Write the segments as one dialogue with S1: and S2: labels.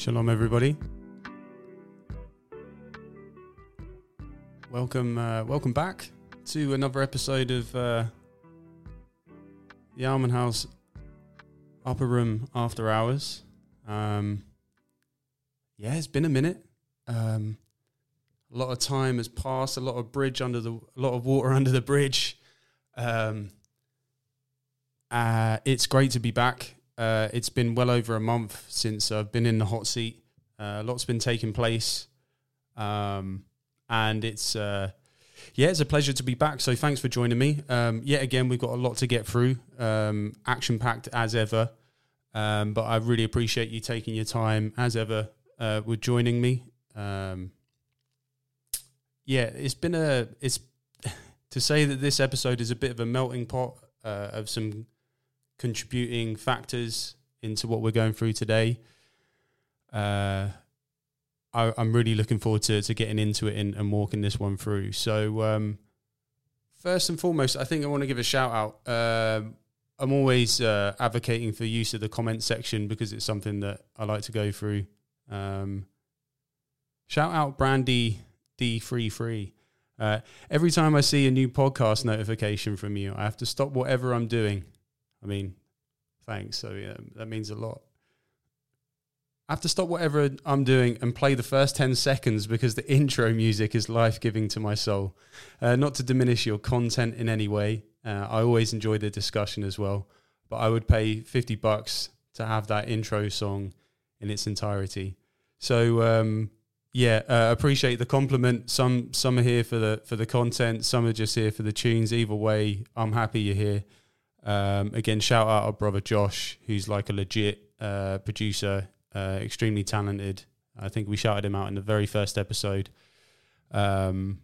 S1: Shalom, everybody. Welcome, uh, welcome back to another episode of uh, the Almond House Upper Room After Hours. Um, yeah, it's been a minute. Um, a lot of time has passed. A lot of bridge under the, a lot of water under the bridge. Um, uh, it's great to be back. Uh, it's been well over a month since I've been in the hot seat. Uh, a lot's been taking place, um, and it's uh, yeah, it's a pleasure to be back. So thanks for joining me. Um, yet again, we've got a lot to get through, um, action packed as ever. Um, but I really appreciate you taking your time as ever uh, with joining me. Um, yeah, it's been a it's to say that this episode is a bit of a melting pot uh, of some contributing factors into what we're going through today. Uh, I, am really looking forward to, to getting into it and, and walking this one through. So, um, first and foremost, I think I want to give a shout out. Uh, I'm always uh, advocating for use of the comment section because it's something that I like to go through. Um, shout out Brandy D33. Uh, every time I see a new podcast notification from you, I have to stop whatever I'm doing I mean, thanks. So yeah, that means a lot. I have to stop whatever I'm doing and play the first 10 seconds because the intro music is life giving to my soul. Uh, not to diminish your content in any way. Uh, I always enjoy the discussion as well, but I would pay 50 bucks to have that intro song in its entirety. So, um, yeah, uh, appreciate the compliment. Some some are here for the for the content. Some are just here for the tunes. Either way, I'm happy you're here. Um, again, shout out our brother Josh, who's like a legit uh, producer, uh, extremely talented. I think we shouted him out in the very first episode. Um,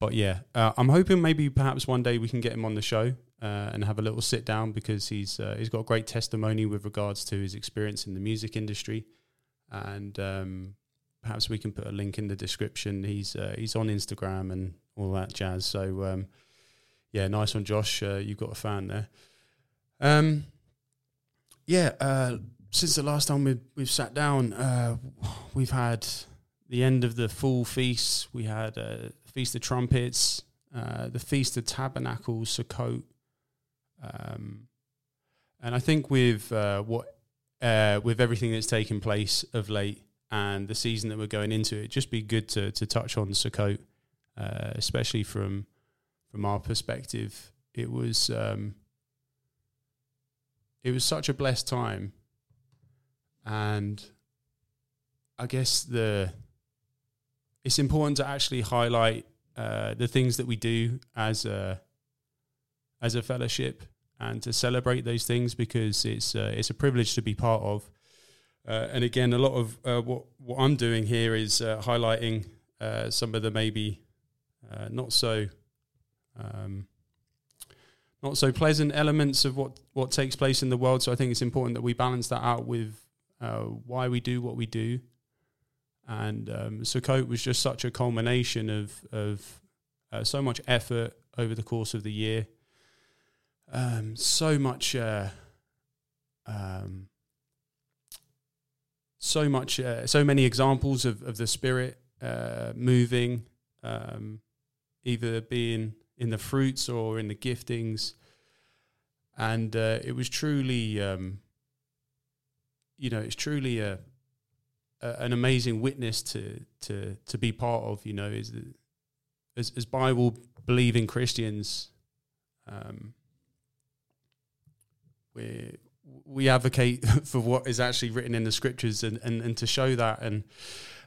S1: but yeah, uh, I'm hoping maybe perhaps one day we can get him on the show uh, and have a little sit down because he's uh, he's got great testimony with regards to his experience in the music industry, and um, perhaps we can put a link in the description. He's uh, he's on Instagram and all that jazz. So um, yeah, nice one, Josh. you've got a fan there. Um, yeah, uh, since the last time we've, we've sat down, uh, we've had the end of the full feast. We had uh, Feast of Trumpets, uh, the Feast of Tabernacles, Sukkot. Um, and I think with uh, what uh, with everything that's taken place of late and the season that we're going into, it'd just be good to to touch on Sukkot, uh, especially from from our perspective. It was um, it was such a blessed time, and I guess the it's important to actually highlight uh, the things that we do as a as a fellowship and to celebrate those things because it's uh, it's a privilege to be part of. Uh, and again, a lot of uh, what what I'm doing here is uh, highlighting uh, some of the maybe not so um, not so pleasant elements of what what takes place in the world. So I think it's important that we balance that out with uh, why we do what we do. And um, Sukkot was just such a culmination of of uh, so much effort over the course of the year. Um, so much, uh, um, so much, uh, so many examples of of the spirit uh, moving, um, either being in the fruits or in the giftings. And uh, it was truly, um, you know, it's truly a, a, an amazing witness to to to be part of. You know, is as as Bible believing Christians, um, we we advocate for what is actually written in the scriptures, and, and, and to show that and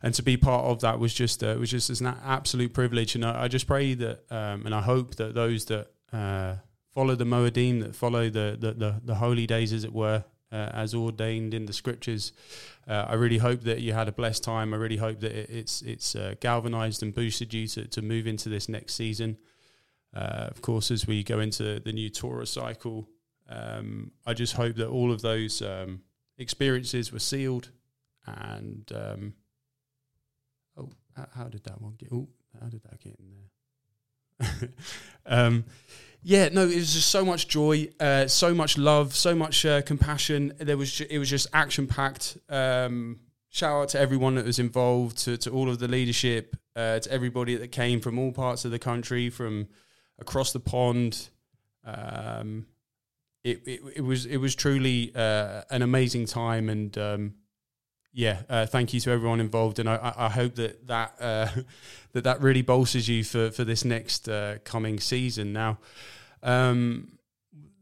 S1: and to be part of that was just uh, was just an absolute privilege. And I, I just pray that, um, and I hope that those that uh, follow the Moedim, that follow the, the, the the holy days, as it were, uh, as ordained in the scriptures. Uh, I really hope that you had a blessed time. I really hope that it, it's it's uh, galvanized and boosted you to, to move into this next season. Uh, of course, as we go into the new Torah cycle, um, I just hope that all of those um, experiences were sealed and um, Oh, how did that one get? Oh, how did that get in there? um, yeah, no, it was just so much joy, uh, so much love, so much uh, compassion. There was ju- it was just action packed. Um, shout out to everyone that was involved, to, to all of the leadership, uh, to everybody that came from all parts of the country, from across the pond. Um, it, it, was it was truly uh, an amazing time, and um, yeah, uh, thank you to everyone involved, and I, I hope that that uh, that that really bolsters you for for this next uh, coming season. Now, um,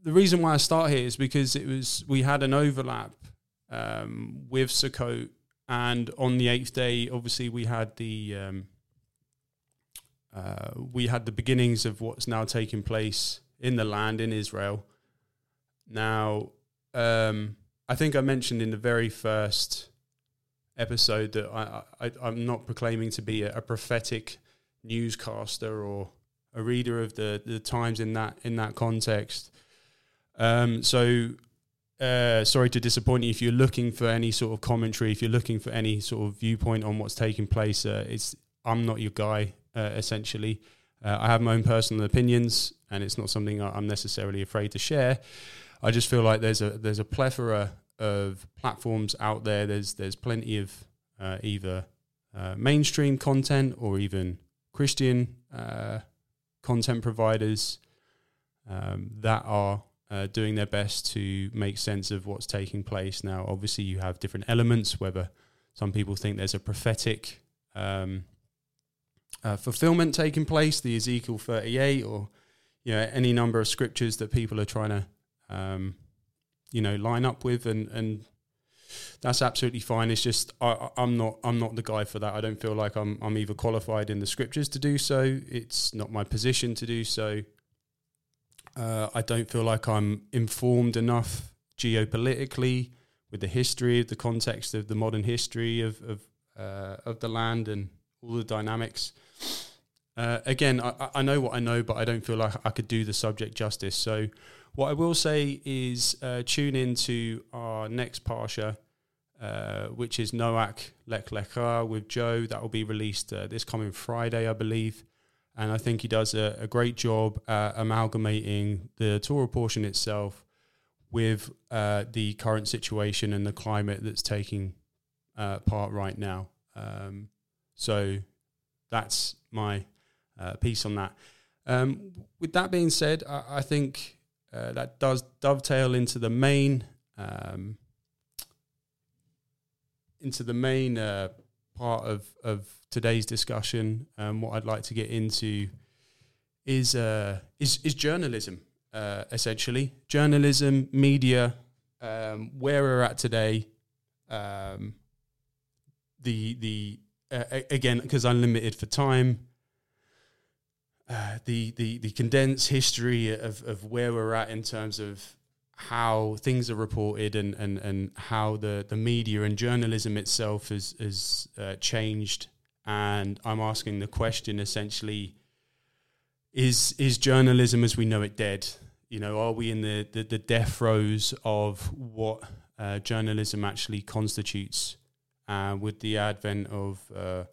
S1: the reason why I start here is because it was we had an overlap um, with Sukkot, and on the eighth day, obviously we had the um, uh, we had the beginnings of what's now taking place in the land in Israel. Now, um, I think I mentioned in the very first episode that I, I I'm not proclaiming to be a, a prophetic newscaster or a reader of the the times in that in that context. Um, so uh, sorry to disappoint you if you're looking for any sort of commentary, if you're looking for any sort of viewpoint on what's taking place. Uh, it's I'm not your guy. Uh, essentially, uh, I have my own personal opinions, and it's not something I'm necessarily afraid to share. I just feel like there's a there's a plethora of platforms out there. There's there's plenty of uh, either uh, mainstream content or even Christian uh, content providers um, that are uh, doing their best to make sense of what's taking place. Now, obviously, you have different elements. Whether some people think there's a prophetic um, uh, fulfillment taking place, the Ezekiel 38, or you know any number of scriptures that people are trying to um, you know line up with and and that's absolutely fine. It's just I, i'm not i'm not the guy for that. I don't feel like i'm i'm either qualified in the scriptures to do so. It's not my position to do so. Uh, i don't feel like i'm informed enough geopolitically with the history of the context of the modern history of of, uh, of the land and all the dynamics. Uh, again I, I know what i know but i don't feel like i could do the subject justice. So what I will say is uh, tune in to our next Parsha, uh, which is Noach Lech Lecha with Joe. That will be released uh, this coming Friday, I believe. And I think he does a, a great job amalgamating the Torah portion itself with uh, the current situation and the climate that's taking uh, part right now. Um, so that's my uh, piece on that. Um, with that being said, I, I think uh, that does dovetail into the main um, into the main uh, part of of today's discussion. Um, what I'd like to get into is uh, is is journalism uh, essentially journalism, media, um, where we're at today. Um, the the uh, again because I'm limited for time. Uh, the, the the condensed history of, of where we're at in terms of how things are reported and, and, and how the, the media and journalism itself has, has uh, changed. And I'm asking the question essentially is, is journalism as we know it dead? You know, are we in the, the, the death throes of what uh, journalism actually constitutes uh, with the advent of uh,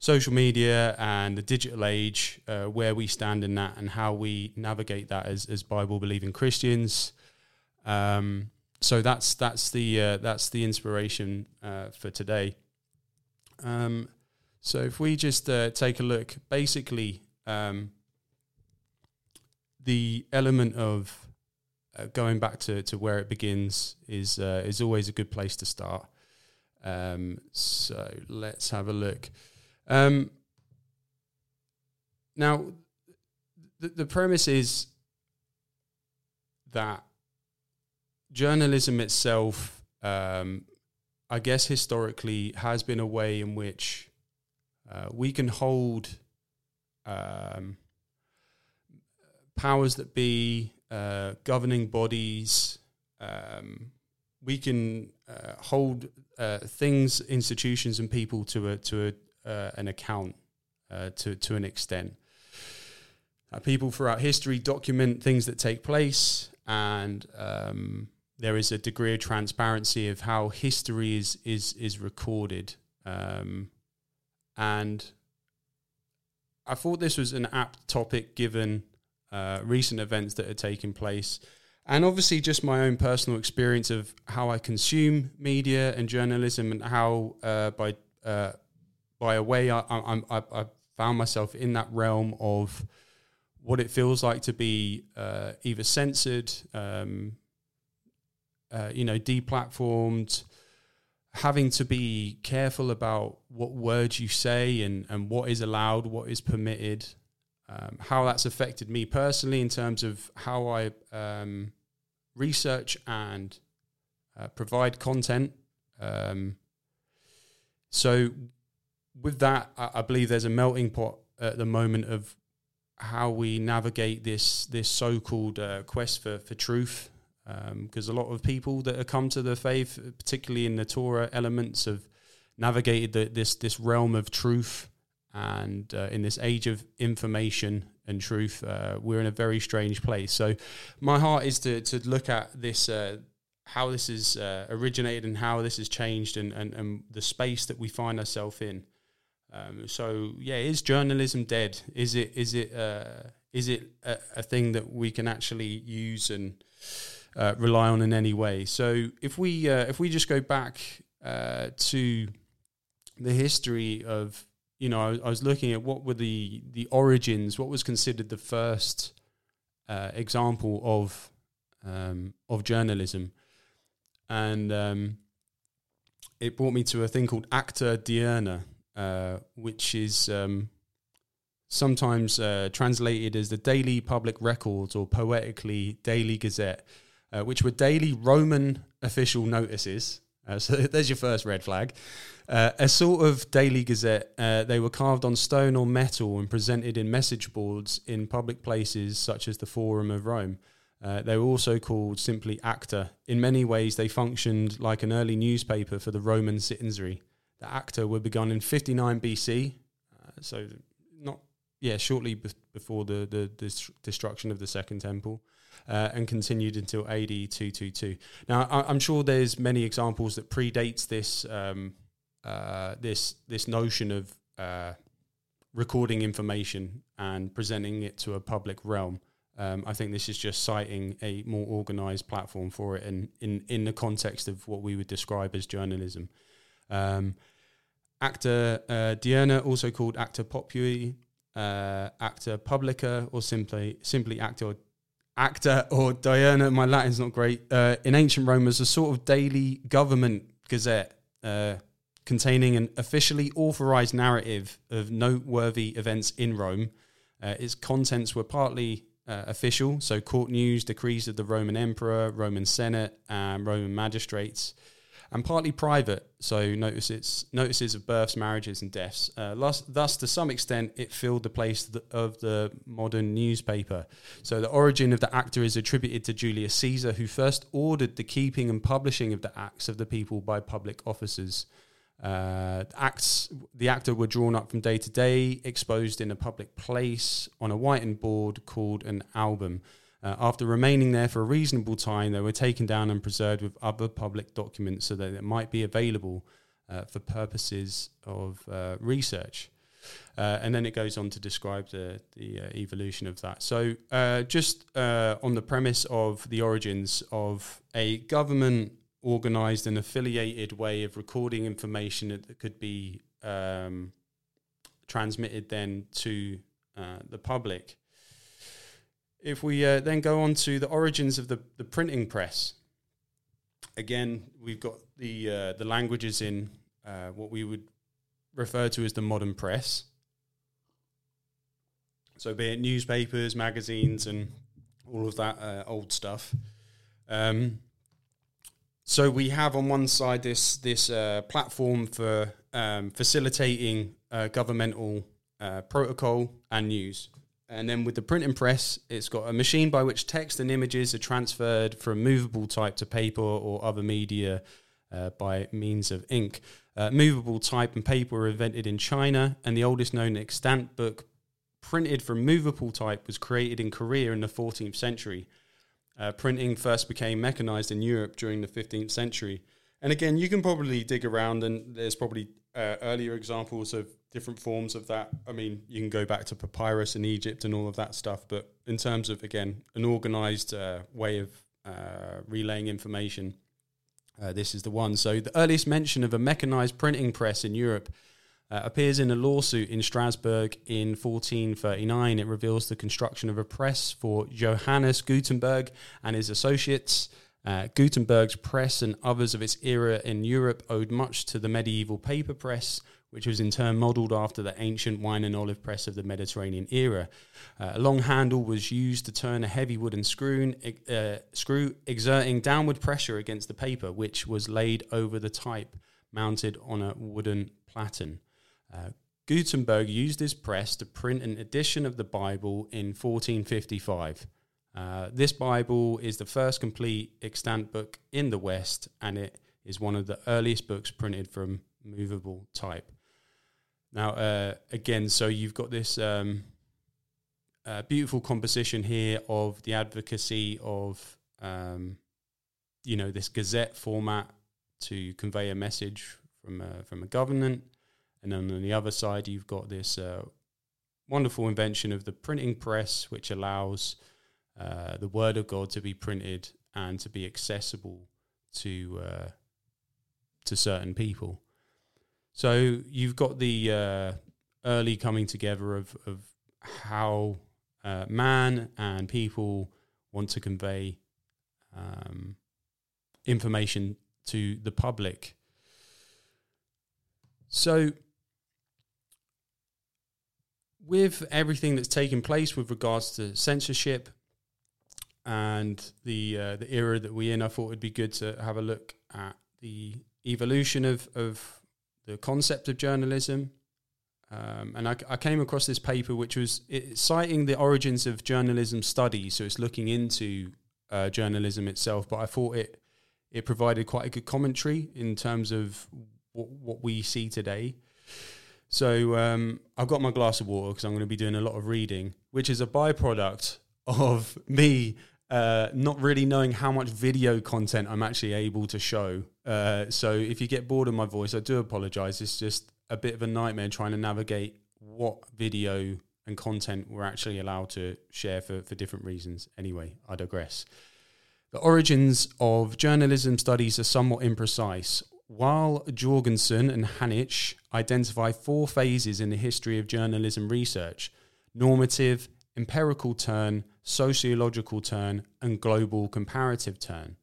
S1: social media and the digital age, uh, where we stand in that, and how we navigate that as, as Bible believing Christians. Um, so that's that's the uh, that's the inspiration uh, for today. Um, so if we just uh, take a look, basically, um, the element of uh, going back to, to where it begins is uh, is always a good place to start. Um, so let's have a look. Um, now, the, the premise is that journalism itself, um, I guess, historically has been a way in which uh, we can hold um, powers that be, uh, governing bodies. Um, we can uh, hold uh, things, institutions, and people to a to a uh, an account uh, to to an extent. Uh, people throughout history document things that take place, and um, there is a degree of transparency of how history is is is recorded. Um, and I thought this was an apt topic given uh, recent events that are taking place and obviously just my own personal experience of how I consume media and journalism, and how uh, by uh, by a way I, I, I, found myself in that realm of what it feels like to be uh, either censored, um, uh, you know, deplatformed, having to be careful about what words you say and, and what is allowed, what is permitted, um, how that's affected me personally in terms of how I um, research and uh, provide content. Um, so, with that, I, I, believe there's a melting pot at the moment of how we navigate this this so-called uh, quest for for truth. Because um, a lot of people that have come to the faith, particularly in the Torah elements, have navigated the, this this realm of truth. And uh, in this age of information and truth, uh, we're in a very strange place. So, my heart is to to look at this, uh, how this is uh, originated and how this has changed, and, and and the space that we find ourselves in. Um, so, yeah, is journalism dead? Is it is it uh, is it a, a, thing that we can actually use and uh, rely on in any way? So, if we if we just go back to the history of you know, I, I, was looking at what were the the origins, what was considered the first uh, example of um, of journalism, and um, it brought me to a thing called Acta Diurna, uh, which is um, sometimes uh, translated as the Daily Public Records or poetically Daily Gazette, uh, which were daily Roman official notices. Uh, so there's your first red flag. Uh, a sort of daily gazette. Uh, they were carved on stone or metal and presented in message boards in public places such as the Forum of Rome. Uh, they were also called simply Acta. In many ways, they functioned like an early newspaper for the Roman citizenry. The Acta were begun in 59 BC, uh, so not yeah, shortly be- before the, the, destruction of the Second Temple. Uh, and continued until AD 222. Now, I, am sure there's many examples that predates this um, uh, this this notion of uh, recording information and presenting it to a public realm. Um, I think this is just citing a more organized platform for it, and in in the context of what we would describe as journalism. Um, acta uh, Diurna, also called acta populi, uh, acta publica, or simply simply acta acta or Diurna. My Latin's not great. Uh, in ancient Rome, was a sort of daily government gazette. Uh, containing an officially authorized narrative of noteworthy events in Rome. Uh, its contents were partly uh, official, so court news, decrees of the Roman emperor, Roman senate, and Roman magistrates, and partly private, so notices notices of births, marriages, and deaths. Uh, thus, thus, to some extent, it filled the place of the, modern newspaper. So, the origin of the acta is attributed to Julius Caesar, who first ordered the keeping and publishing of the acts of the people by public officers. Uh, acts the acta were drawn up from day to day, exposed in a public place on a whitened board called an album. Uh, after remaining there for a reasonable time, they were taken down and preserved with other public documents so that it might be available uh, for purposes of uh, research. Uh, and then it goes on to describe the, the uh, evolution of that. So, just on the premise of the origins of a government organized and affiliated way of recording information that could be um, transmitted then to uh, the public. If we uh, then go on to the origins of the, the printing press, again, we've got the, uh, the languages in uh, what we would refer to as the modern press. So, be it newspapers, magazines, and all of that uh, old stuff. Um, so we have on one side this this uh, platform for um, facilitating uh, governmental uh, protocol and news. And then with the printing press, it's got a machine by which text and images are transferred from movable type to paper or other media uh, by means of ink. Uh, movable type and paper were invented in China, and the oldest known extant book printed from movable type was created in Korea in the 14th century. Uh, printing first became mechanized in Europe during the 15th century. And again, you can probably dig around, and there's probably uh, earlier examples of different forms of that. I mean, you can go back to papyrus in Egypt and all of that stuff. But in terms of, again, an organized uh, way of uh, relaying information. Uh, this is the one. So, the earliest mention of a mechanized printing press in Europe uh, appears in a lawsuit in Strasbourg in 1439. It reveals the construction of a press for Johannes Gutenberg and his associates. Uh, Gutenberg's press and others of its era in Europe owed much to the medieval paper press, which was in turn modelled after the ancient wine and olive press of the Mediterranean era. Uh, a long handle was used to turn a heavy wooden screw, uh, screw, exerting downward pressure against the paper, which was laid over the type mounted on a wooden platen. Uh, Gutenberg used his press to print an edition of the Bible in 1455. Uh, this Bible is the first complete extant book in the West, and it is one of the earliest books printed from movable type. Now, uh, again, so you've got this um, uh, beautiful composition here of the advocacy of, um, you know, this Gazette format to convey a message from a, from a government, and then on the other side, you've got this uh, wonderful invention of the printing press, which allows uh, the Word of God to be printed and to be accessible to uh, to certain people. So you've got the uh, early coming together of of how uh, man and people want to convey um, information to the public. So with everything that's taken place with regards to censorship and the uh, the era that we're in, I thought it'd be good to have a look at the evolution of of the concept of journalism. Um, and I, I, came across this paper, which was citing the origins of journalism studies. So it's looking into uh, journalism itself, but I thought it it provided quite a good commentary in terms of what, what we see today. So um, I've got my glass of water because I'm going to be doing a lot of reading, which is a byproduct of me uh, not really knowing how much video content I'm actually able to show. Uh, so if you get bored of my voice, I do apologize. It's just a bit of a nightmare trying to navigate what video and content we're actually allowed to share for, for different reasons. Anyway, I digress. The origins of journalism studies are somewhat imprecise. While Jorgensen and Hanitzsch identify four phases in the history of journalism research normative, empirical turn, sociological turn, and global comparative turn.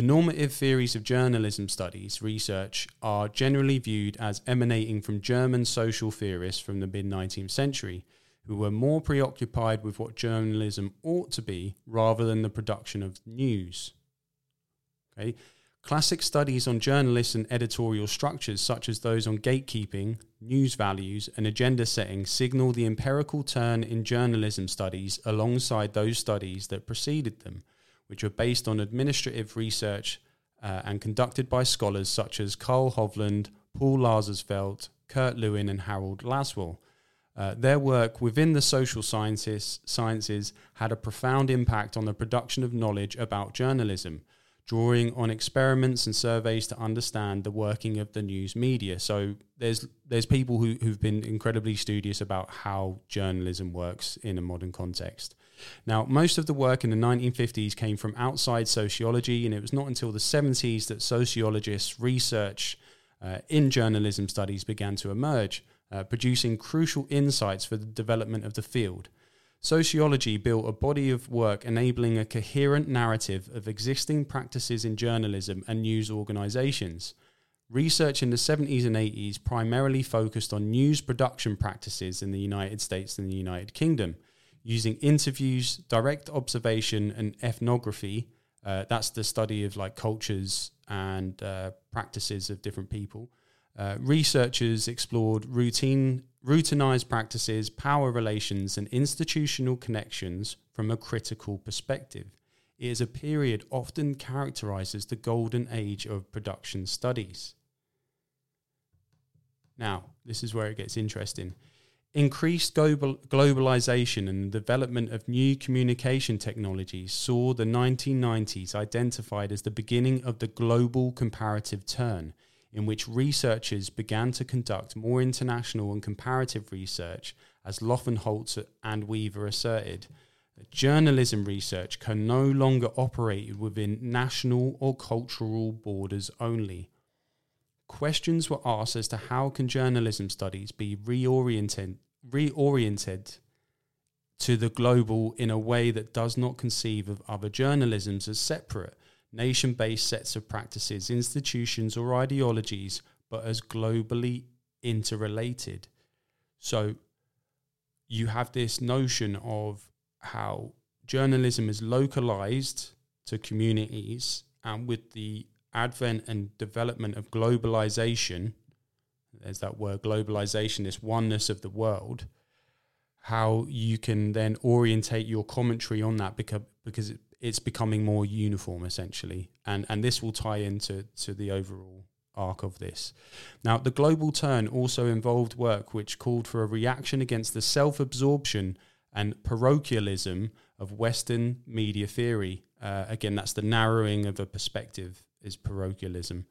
S1: The normative theories of journalism studies research are generally viewed as emanating from German social theorists from the mid 19th century, who were more preoccupied with what journalism ought to be rather than the production of news. Okay? Classic studies on journalists and editorial structures, such as those on gatekeeping, news values, and agenda setting, signal the empirical turn in journalism studies alongside those studies that preceded them, which were based on administrative research uh, and conducted by scholars such as Carl Hovland, Paul Lazarsfeld, Kurt Lewin, and Harold Lasswell. Uh, their work within the social sciences, sciences had a profound impact on the production of knowledge about journalism drawing on experiments and surveys to understand the working of the news media. So there's there's people who, who've been incredibly studious about how journalism works in a modern context. Now, most of the work in the 1950s came from outside sociology, and it was not until the 70s that sociologists' research uh, in journalism studies began to emerge, uh, producing crucial insights for the development of the field. Sociology built a body of work enabling a coherent narrative of existing practices in journalism and news organizations. Research in the 70s and 80s primarily focused on news production practices in the United States and the United Kingdom, using interviews, direct observation, and ethnography. Uh, that's the study of like cultures and uh, practices of different people. Uh, researchers explored routine routinized practices, power relations, and institutional connections from a critical perspective. It is a period often characterized as the golden age of production studies. Now, this is where it gets interesting. Increased global, globalization and development of new communication technologies saw the 1990s identified as the beginning of the global comparative turn in which researchers began to conduct more international and comparative research, as Löffelholz and Weaver asserted. journalism research can no longer operate within national or cultural borders only. Questions were asked as to how can journalism studies be reoriented, reoriented to the global in a way that does not conceive of other journalisms as separate, nation based sets of practices, institutions, or ideologies, but as globally interrelated. So you have this notion of how journalism is localized to communities, and with the advent and development of globalization, there's that word globalization, this oneness of the world, how you can then orientate your commentary on that because because it's becoming more uniform essentially, and and this will tie into to the overall arc of this. Now, the global turn also involved work which called for a reaction against the self absorption and parochialism of Western media theory. Uh, again, that's the narrowing of a perspective, is parochialism.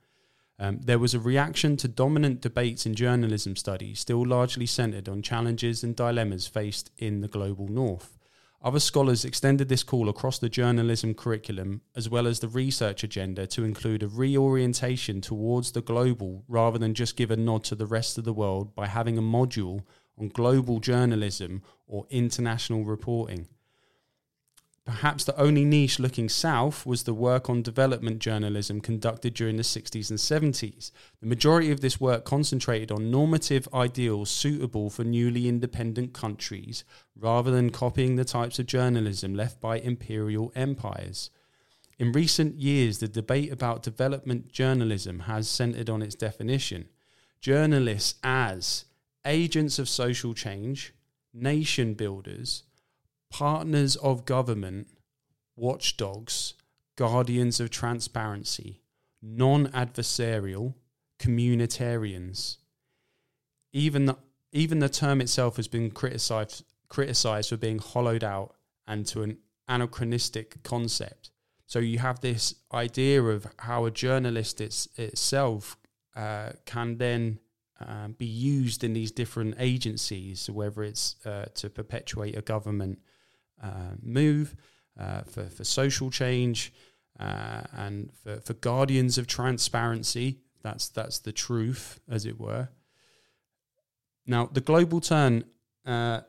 S1: Um, there was a reaction to dominant debates in journalism studies, still largely centered on challenges and dilemmas faced in the global north. Other scholars extended this call across the journalism curriculum as well as the research agenda to include a reorientation towards the global rather than just give a nod to the rest of the world by having a module on global journalism or international reporting. Perhaps the only niche looking south was the work on development journalism conducted during the 60s and 70s. The majority of this work concentrated on normative ideals suitable for newly independent countries rather than copying the types of journalism left by imperial empires. In recent years, the debate about development journalism has centered on its definition. Journalists as agents of social change, nation builders, partners of government, watchdogs, guardians of transparency, non adversarial, communitarians. Even the, even the term itself has been criticized, criticized for being hollowed out and to an anachronistic concept. So you have this idea of how a journalist it's, itself uh, can then um, be used in these different agencies, whether it's uh, to perpetuate a government uh, move, uh, for, for social change, uh, and for, for guardians of transparency. That's, that's the truth, as it were. Now, the global turn uh,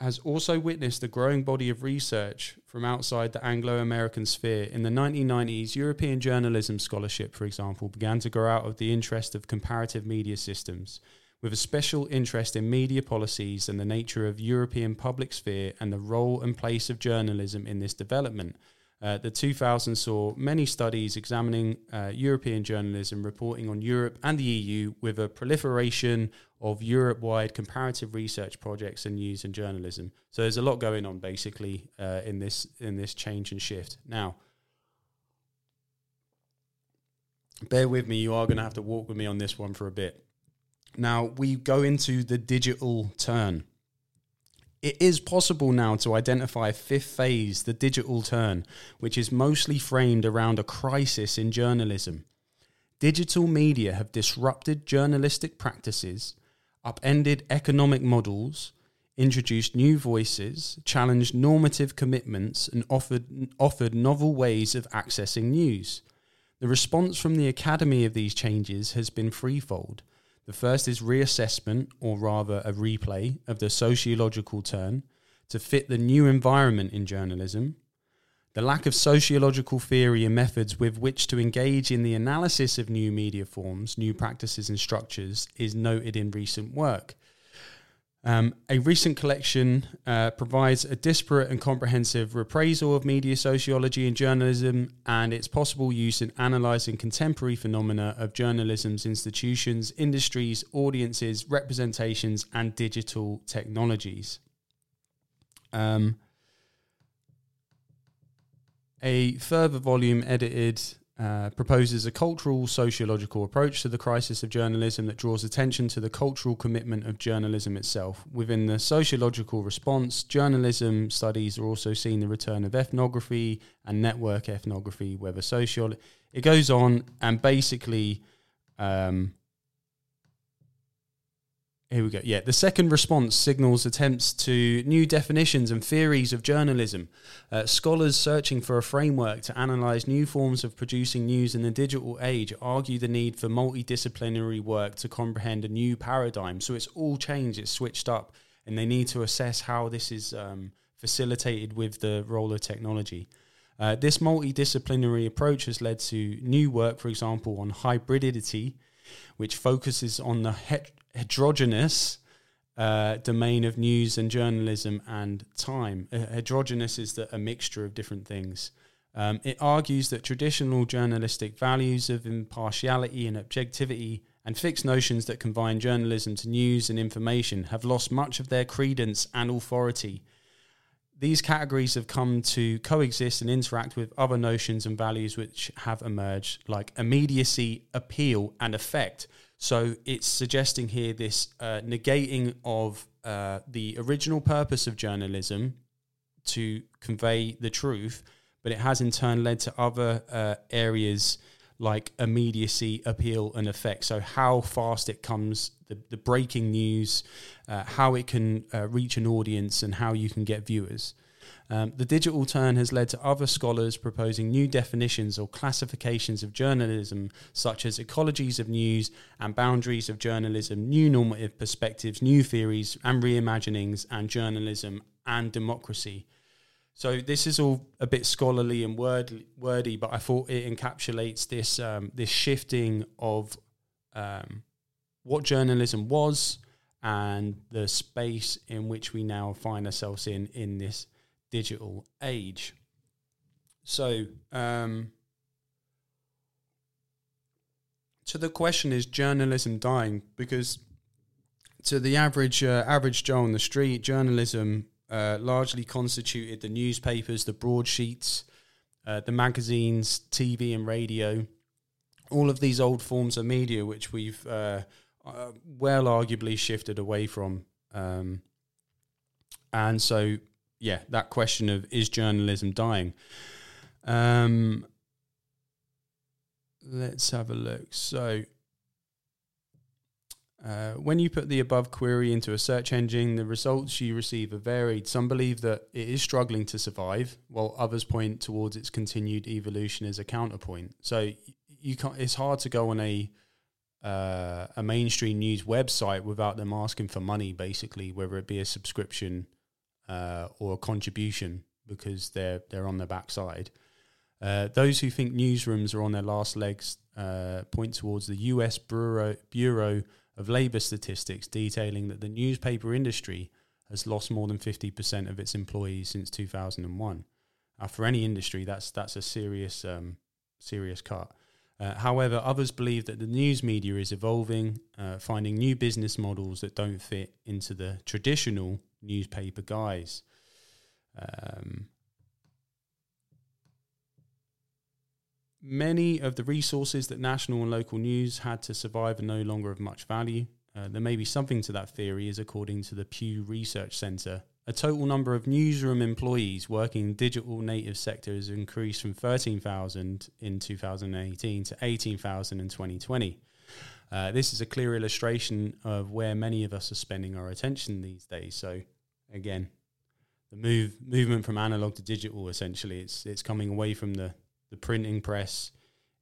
S1: has also witnessed a growing body of research from outside the Anglo American sphere. In the 1990s, European journalism scholarship, for example, began to grow out of the interest of comparative media systems with a special interest in media policies and the nature of European public sphere and the role and place of journalism in this development. Uh, the 2000s saw many studies examining uh, European journalism reporting on Europe and the EU with a proliferation of Europe wide comparative research projects and news and journalism. So there's a lot going on basically uh, in this in this change and shift. Now, bear with me, you are going to have to walk with me on this one for a bit. Now we go into the digital turn. It is possible now to identify a fifth phase, the digital turn, which is mostly framed around a crisis in journalism. Digital media have disrupted journalistic practices, upended economic models, introduced new voices, challenged normative commitments, and offered, offered novel ways of accessing news. The response from the Academy of these changes has been threefold. The first is reassessment, or rather a replay, of the sociological turn to fit the new environment in journalism. The lack of sociological theory and methods with which to engage in the analysis of new media forms, new practices, and structures is noted in recent work. Um, a recent collection uh, provides a disparate and comprehensive reprisal of media sociology and journalism and its possible use in analysing contemporary phenomena of journalism's institutions, industries, audiences, representations, and digital technologies. Um, a further volume edited uh, proposes a cultural sociological approach to the crisis of journalism that draws attention to the cultural commitment of journalism itself. Within the sociological response, journalism studies are also seeing the return of ethnography and network ethnography, whether social. It goes on and basically um, here we go. Yeah, the second response signals attempts to new definitions and theories of journalism. Uh, scholars searching for a framework to analyze new forms of producing news in the digital age argue the need for multidisciplinary work to comprehend a new paradigm. So it's all changed, it's switched up, and they need to assess how this is um, facilitated with the role of technology. Uh, this multidisciplinary approach has led to new work, for example, on hybridity, which focuses on the het- heterogeneous uh, domain of news and journalism and time. Uh, heterogeneous is the, a mixture of different things. Um, it argues that traditional journalistic values of impartiality and objectivity and fixed notions that combine journalism to news and information have lost much of their credence and authority. These categories have come to coexist and interact with other notions and values which have emerged, like immediacy, appeal, and effect, so it's suggesting here this uh, negating of uh, the original purpose of journalism to convey the truth, but it has in turn led to other uh, areas like immediacy, appeal, and effect. So how fast it comes, the, the breaking news, uh, how it can uh, reach an audience, and how you can get viewers. Um, the digital turn has led to other scholars proposing new definitions or classifications of journalism, such as ecologies of news and boundaries of journalism, new normative perspectives, new theories and reimaginings, and journalism and democracy. So this is all a bit scholarly and word, wordy, but I thought it encapsulates this um, this shifting of um, what journalism was and the space in which we now find ourselves in in this digital age. So, um, so the question is journalism dying because to the average uh, average Joe on the street, journalism uh, largely constituted the newspapers, the broadsheets, uh, the magazines, TV and radio, all of these old forms of media which we've uh, uh, well arguably shifted away from. Um, and so yeah, that question of is journalism dying? Um, let's have a look. So, uh, when you put the above query into a search engine, the results you receive are varied. Some believe that it is struggling to survive, while others point towards its continued evolution as a counterpoint. So, you can't. It's hard to go on a uh, a mainstream news website without them asking for money, basically, whether it be a subscription uh, or contribution because they're they're on the backside. Uh, those who think newsrooms are on their last legs uh, point towards the U.S. Bureau Bureau of Labor Statistics, detailing that the newspaper industry has lost more than fifty percent of its employees since two thousand and one. For any industry, that's that's a serious um, serious cut. Uh, however, others believe that the news media is evolving, uh, finding new business models that don't fit into the traditional newspaper guys. Um, many of the resources that national and local news had to survive are no longer of much value. Uh, there may be something to that theory, as according to the Pew Research Centre, a total number of newsroom employees working in digital native sectors increased from 13,000 in 2018 to 18,000 in 2020. Uh, this is a clear illustration of where many of us are spending our attention these days. So, again, the move movement from analog to digital essentially it's it's coming away from the, the printing press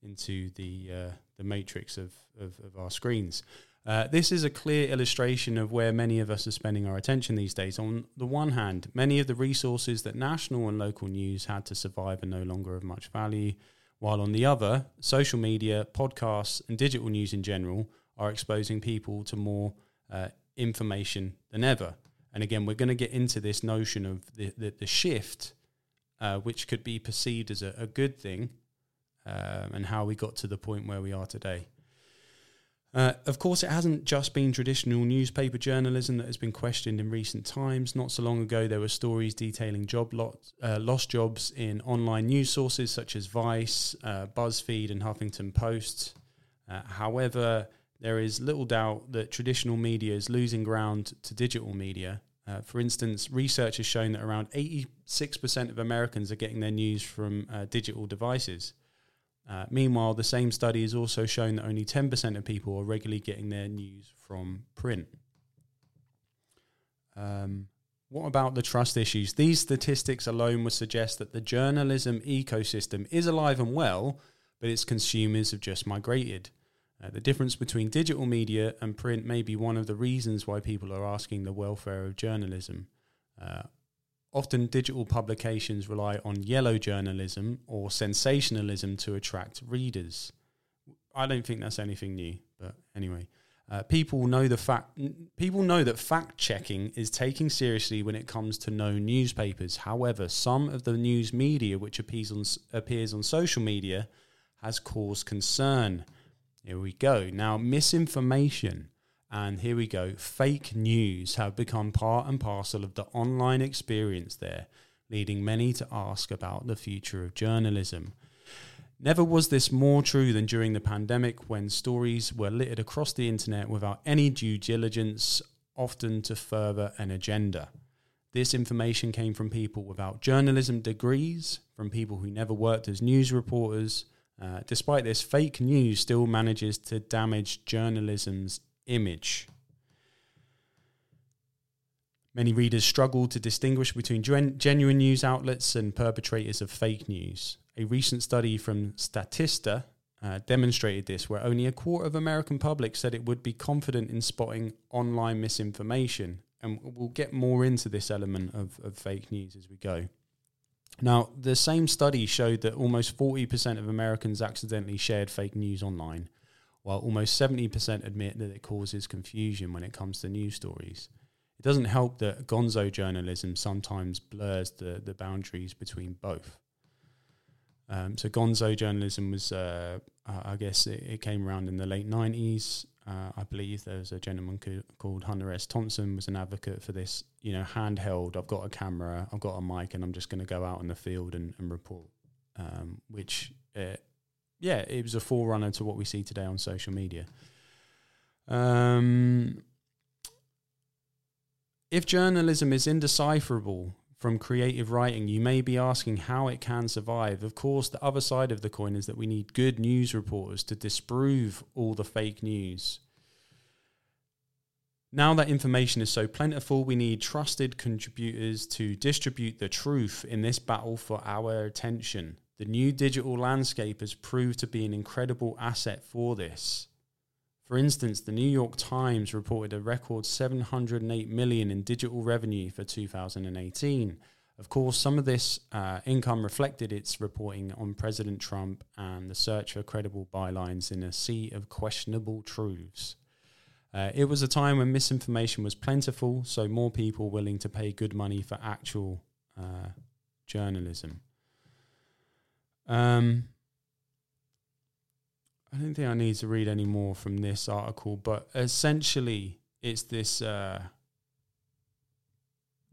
S1: into the uh, the matrix of, of, of our screens. Uh, this is a clear illustration of where many of us are spending our attention these days. On the one hand, many of the resources that national and local news had to survive are no longer of much value while on the other, social media, podcasts, and digital news in general are exposing people to more uh, information than ever. And again, we're going to get into this notion of the, the, the shift, uh, which could be perceived as a, a good thing, um, and how we got to the point where we are today. Uh, of course, it hasn't just been traditional newspaper journalism that has been questioned in recent times. Not so long ago, there were stories detailing job lot, uh, lost jobs in online news sources such as Vice, uh, BuzzFeed, and Huffington Post. Uh, however, there is little doubt that traditional media is losing ground to digital media. Uh, for instance, research has shown that around 86% of Americans are getting their news from digital devices. Uh, meanwhile, the same study has also shown that only 10% of people are regularly getting their news from print. Um, what about the trust issues? These statistics alone would suggest that the journalism ecosystem is alive and well, but its consumers have just migrated. Uh, the difference between digital media and print may be one of the reasons why people are asking the welfare of journalism. Uh, often, digital publications rely on yellow journalism or sensationalism to attract readers. I don't think that's anything new, but anyway. Uh, people know the fact. People know that fact checking is taken seriously when it comes to known newspapers. However, some of the news media which appears on appears on social media has caused concern. Here we go. Now, misinformation and here we go. Fake news have become part and parcel of the online experience there, leading many to ask about the future of journalism. Never was this more true than during the pandemic when stories were littered across the internet without any due diligence, often to further an agenda. This information came from people without journalism degrees, from people who never worked as news reporters, uh, despite this, fake news still manages to damage journalism's image. Many readers struggle to distinguish between gen- genuine news outlets and perpetrators of fake news. A recent study from Statista uh, demonstrated this, where only a quarter of American public said it would be confident in spotting online misinformation. And we'll get more into this element of, of fake news as we go. Now, the same study showed that almost 40% of Americans accidentally shared fake news online, while almost 70% admit that it causes confusion when it comes to news stories. It doesn't help that gonzo journalism sometimes blurs the, the boundaries between both. Um, so, gonzo journalism was, uh, I guess, it, it, came around in the late 90s. Uh, I believe there was a gentleman co- called Hunter S. Thompson was an advocate for this. You know, handheld. I've got a camera, I've got a mic, and I'm just going to go out in the field and, and report. Um, which, uh, yeah, it was a forerunner to what we see today on social media. Um, if journalism is indecipherable from creative writing, you may be asking how it can survive. Of course, the other side of the coin is that we need good news reporters to disprove all the fake news. Now that information is so plentiful, we need trusted contributors to distribute the truth in this battle for our attention. The new digital landscape has proved to be an incredible asset for this. For instance, the New York Times reported a record 708 million in digital revenue for 2018. Of course, some of this uh, income reflected its reporting on President Trump and the search for credible bylines in a sea of questionable truths. Uh, it was a time when misinformation was plentiful, so more people willing to pay good money for actual uh, journalism. Um, I don't think I need to read any more from this article, but essentially, it's this uh,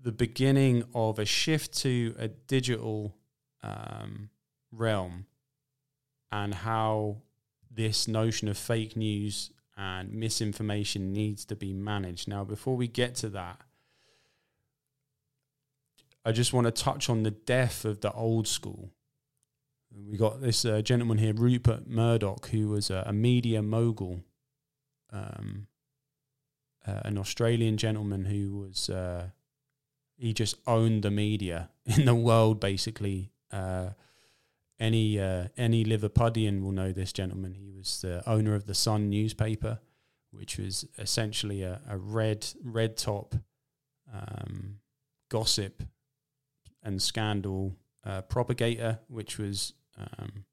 S1: the beginning of a shift to a digital um, realm and how this notion of fake news and misinformation needs to be managed. Now, before we get to that, I just want to touch on the death of the old school we got this uh, gentleman here, Rupert Murdoch, who was a, a media mogul, um, uh, an Australian gentleman who was uh, he just owned the media in the world. Basically, uh, any uh, any Liverpudlian will know this gentleman. He was the owner of the Sun newspaper, which was essentially a, a red red top um, gossip and scandal uh, propagator, which was um,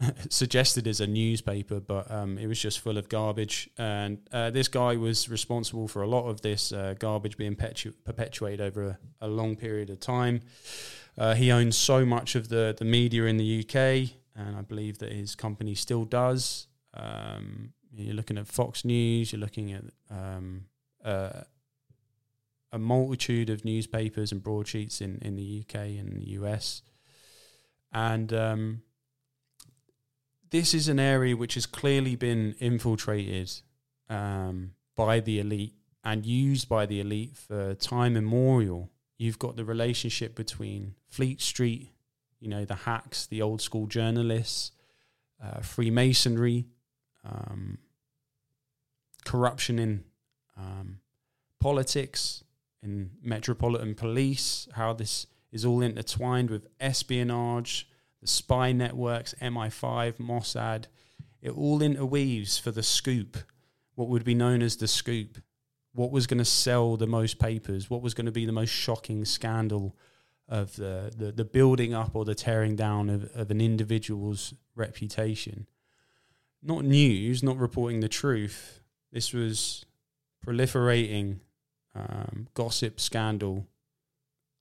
S1: suggested as a newspaper, but um, it was just full of garbage. And uh, this guy was responsible for a lot of this uh, garbage being perpetu- perpetuated over a, a, long period of time. Uh, he owns so much of the, the media in the UK, and I believe that his company still does. Um, you're looking at Fox News, you're looking at um, uh, a multitude of newspapers and broadsheets in, in the UK and the US. And um, this is an area which has clearly been infiltrated um, by the elite and used by the elite for time immemorial. You've got the relationship between Fleet Street, you know, the hacks, the old school journalists, uh, Freemasonry, um, corruption in um, politics, in metropolitan police, how this is all intertwined with espionage, the spy networks, MI5, Mossad. It all interweaves for the scoop, what would be known as the scoop. What was going to sell the most papers? What was going to be the most shocking scandal of the, the, the building up or the tearing down of, of an individual's reputation? Not news, not reporting the truth. This was proliferating um, gossip, scandal,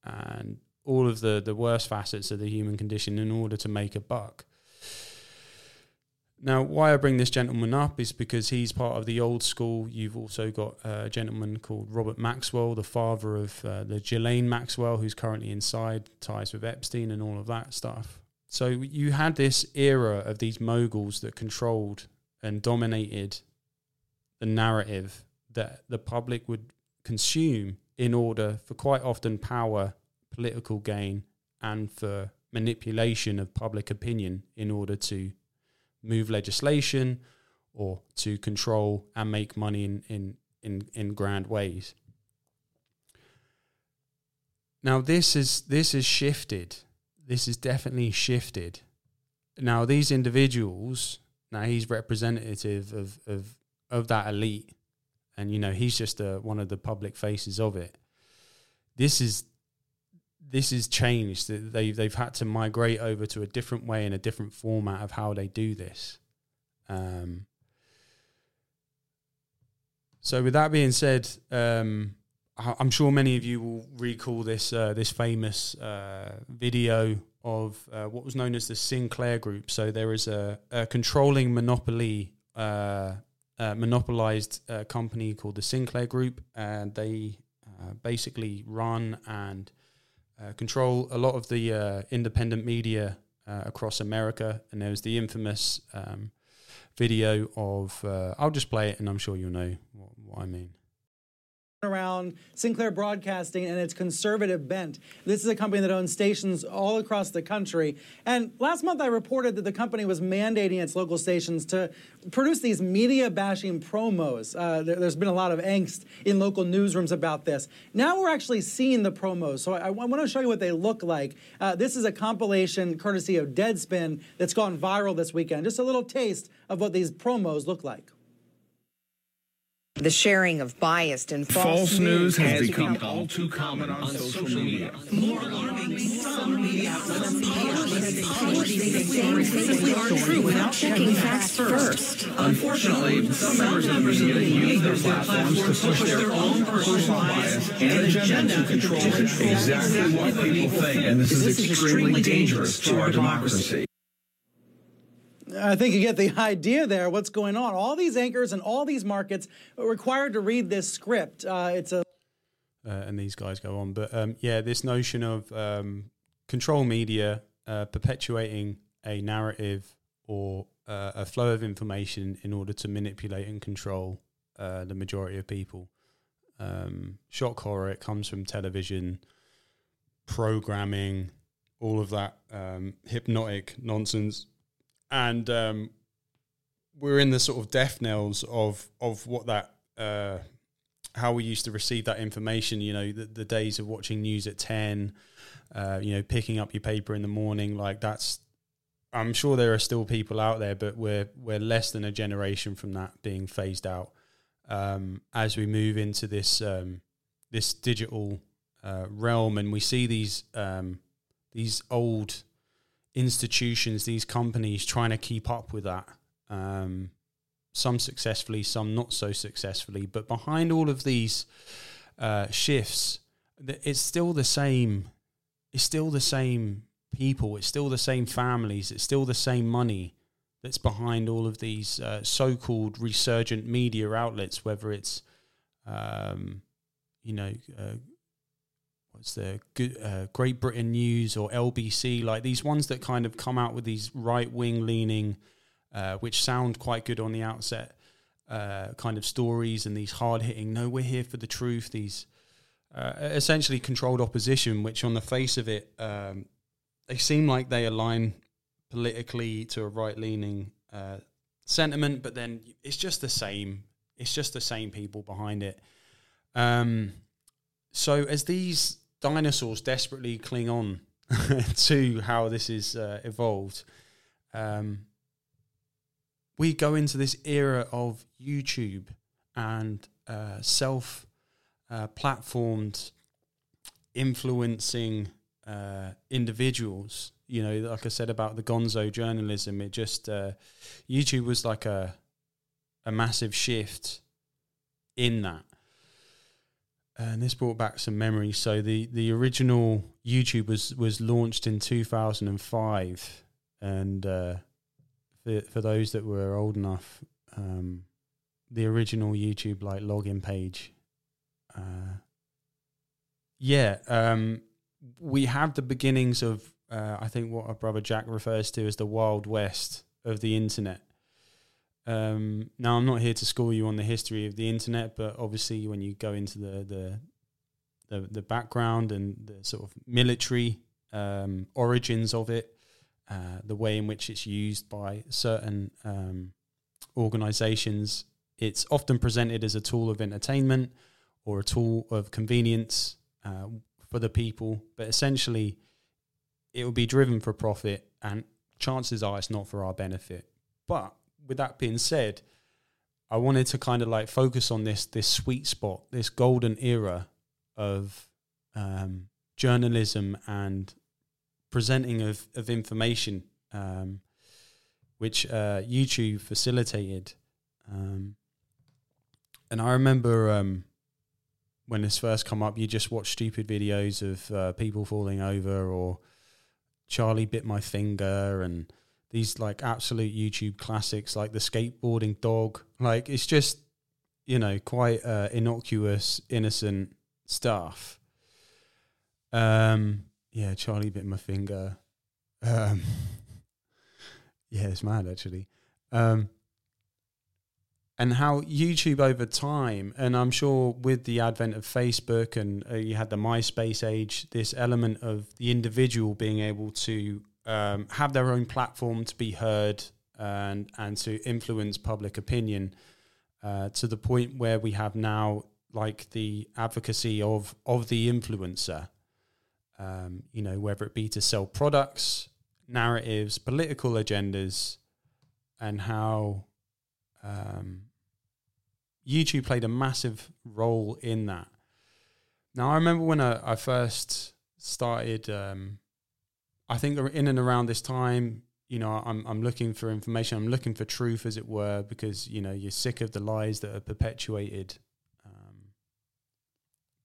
S1: and all of the, the worst facets of the human condition in order to make a buck. Now, why I bring this gentleman up is because he's part of the old school. You've also got a gentleman called Robert Maxwell, the father of uh, the Ghislaine Maxwell, who's currently inside, ties with Epstein and all of that stuff. So you had this era of these moguls that controlled and dominated the narrative that the public would consume in order for quite often power, political gain, and for manipulation of public opinion in order to move legislation or to control and make money in, in, in, in grand ways. Now this is this is shifted. This is definitely shifted. Now these individuals, now he's representative of of, of that elite and you know he's just a, one of the public faces of it. This is this has changed. They they've had to migrate over to a different way and a different format of how they do this. Um, so with that being said, um, I'm sure many of you will recall this uh, this famous uh, video of uh, what was known as the Sinclair Group. So there is a, a controlling monopoly uh, uh, monopolized a company called the Sinclair Group, and they uh, basically run and uh, control a lot of the uh, independent media uh, across America. And there was the infamous um, video of, uh, I'll just play it, and I'm sure you'll know what, what I mean
S2: around Sinclair Broadcasting and its conservative bent. This is a company that owns stations all across the country. And last month I reported that the company was mandating its local stations to produce these media bashing promos. Uh, there, has been a lot of angst in local newsrooms about this. Now we're actually seeing the promos. So I, I want to show you what they look like. Uh, this is a compilation courtesy of Deadspin that's gone viral this weekend. Just a little taste of what these promos look like.
S3: The sharing of biased and false,
S4: false news has, has become, become all too common on, on social, social media. More alarming, some media outlets simply aren't
S3: true without checking facts first.
S4: Unfortunately, some members of the media use their platforms to push their own personal bias and agenda to control exactly what people think, and this is extremely dangerous to our democracy.
S2: I think you get the idea there. What's going on? All these anchors and all these markets are required to read this script. Uh, it's a
S1: uh, and these guys go on, but um, yeah, this notion of um, control media uh, perpetuating a narrative or uh, a flow of information in order to manipulate and control uh, the majority of people. Um, shock horror. It comes from television, programming, all of that um, hypnotic nonsense and um, we're in the sort of death knells of of what that uh, how we used to receive that information. You know, the, the days of watching news at ten, uh, you know, picking up your paper in the morning. Like that's, I'm sure there are still people out there, but we're we're less than a generation from that being phased out. Um, as we move into this um, this digital uh, realm, and we see these um, these old institutions, these companies trying to keep up with that. Um, some successfully, some not so successfully. But behind all of these uh, shifts, it's still the same. It's still the same people. It's still the same families. It's still the same money that's behind all of these uh, so-called resurgent media outlets. Whether it's, um, you know, uh, what's the good, uh, Great Britain News or LBC, like these ones that kind of come out with these right wing leaning, uh, which sound quite good on the outset, uh, kind of stories and these hard hitting. No, we're here for the truth. These uh, essentially controlled opposition, which on the face of it, um, they seem like they align politically to a right leaning uh, sentiment, but then it's just the same. It's just the same people behind it. Um, so as these dinosaurs desperately cling on to how this is uh, evolved, um, we go into this era of YouTube and uh, self uh, platformed influencing uh, individuals. You know, like I said about the gonzo journalism, it just uh, YouTube was like a a massive shift in that. And this brought back some memories. So the, the original YouTube was, was launched in 2005. And uh, for, for those that were old enough, um, the original YouTube like login page. Uh, yeah, um, we have the beginnings of uh, I think what our brother Jack refers to as the wild west of the internet. Um, now, I'm not here to school you on the history of the internet, but obviously, when you go into the the the, the background and the sort of military um, origins of it, uh, the way in which it's used by certain um, organizations, it's often presented as a tool of entertainment or a tool of convenience uh, for the people, but essentially, it will be driven for profit, and chances are it's not for our benefit. But with that being said, I wanted to kind of like focus on this this sweet spot, this golden era of um, journalism and presenting of of information, um, which uh, YouTube facilitated. Um, and I remember um, when this first come up, you just watch stupid videos of uh, people falling over or Charlie bit my finger and these like absolute YouTube classics like the skateboarding dog. Like it's just you know quite uh, innocuous, innocent stuff. Um, yeah, Charlie bit my finger. Um, yeah, it's mad actually. Um, and how YouTube over time, and I'm sure with the advent of Facebook and uh, you had the MySpace age, this element of the individual being able to um, have their own platform to be heard and and to influence public opinion uh, to the point where we have now like the advocacy of of the influencer. Um, you know, whether it be to sell products, narratives, political agendas, and how um, YouTube played a massive role in that. Now, I remember when I, I first started um, I think in and around this time, you know, I'm I'm looking for information. I'm looking for truth, as it were, because you know you're sick of the lies that are perpetuated um,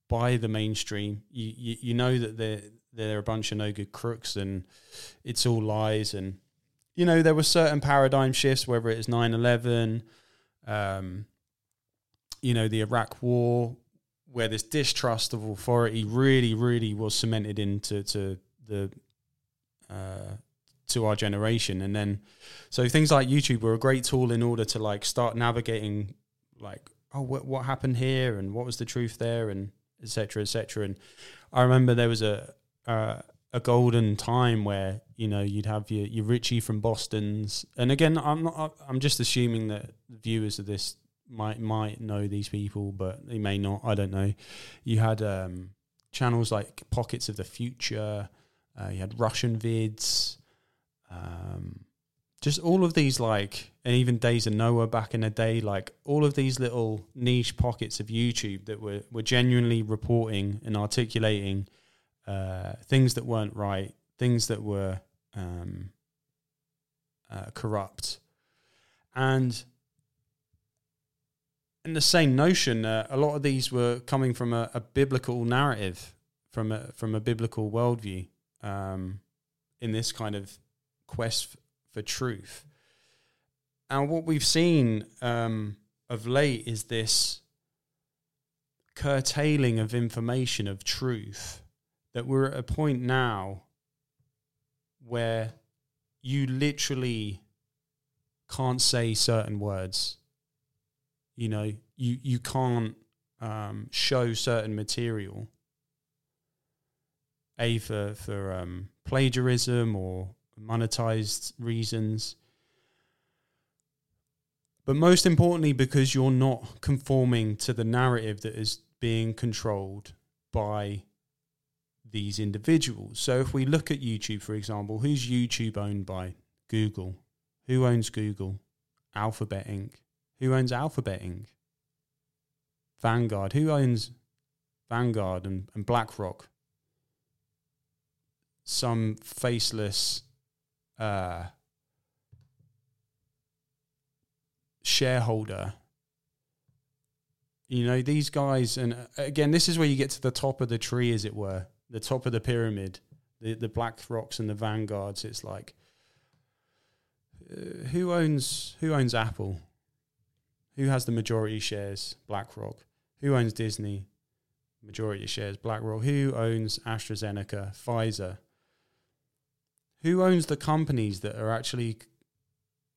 S1: by the mainstream. You, you you know that they're they're a bunch of no good crooks, and it's all lies. And you know there were certain paradigm shifts, whether it's 9/11, um, you know, the Iraq War, where this distrust of authority really, really was cemented into to the to our generation. And then, so things like YouTube were a great tool in order to like start navigating, like, oh, what what happened here, and what was the truth there, and etc. etc. And I remember there was a uh, a golden time where you know you'd have your your Richie from Boston's, and again, I'm not, I'm just assuming that viewers of this might might know these people, but they may not. I don't know. You had um, channels like Pockets of the Future. Uh, you had Russian vids, um, just all of these like, and even Days of Noah back in the day, like all of these little niche pockets of YouTube that were were genuinely reporting and articulating uh, things that weren't right, things that were um, uh, corrupt, and in the same notion, uh, a lot of these were coming from a, a biblical narrative, from a from a biblical worldview um, in this kind of quest for truth. And what we've seen um, of late is this curtailing of information, of truth, that we're at a point now where you literally can't say certain words. You know, you, you can't um, show certain material a for for um, plagiarism or monetized reasons, but most importantly because you're not conforming to the narrative that is being controlled by these individuals. So if we look at YouTube, for example, who's YouTube owned by? Google. Who owns Google? Alphabet Inc. Who owns Alphabet Inc.? Vanguard. Who owns Vanguard and, and BlackRock? Some faceless uh, shareholder. You know, these guys, and uh, again, this is where you get to the top of the tree, as it were, the top of the pyramid, the, the Black Rocks and the Vanguards. It's like, uh, who owns who owns Apple? Who has the majority shares? BlackRock. Who owns Disney? Majority shares BlackRock. Who owns AstraZeneca? Pfizer. Who owns the companies that are actually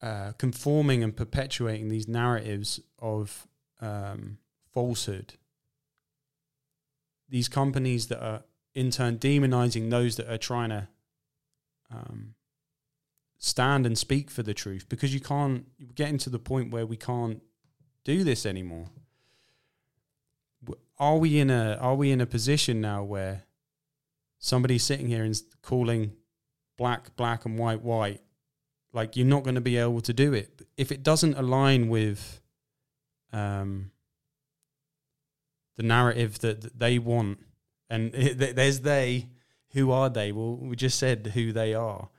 S1: uh, conforming and perpetuating these narratives of um, falsehood? These companies that are in turn demonizing those that are trying to um, stand and speak for the truth because you can't you're getting to the point where we can't do this anymore are we in a are we in a position now where somebody's sitting here and calling black black and white white like you're not going to be able to do it. If it doesn't align with um the narrative that, that they want and there's they who are they? Well we just said who they are.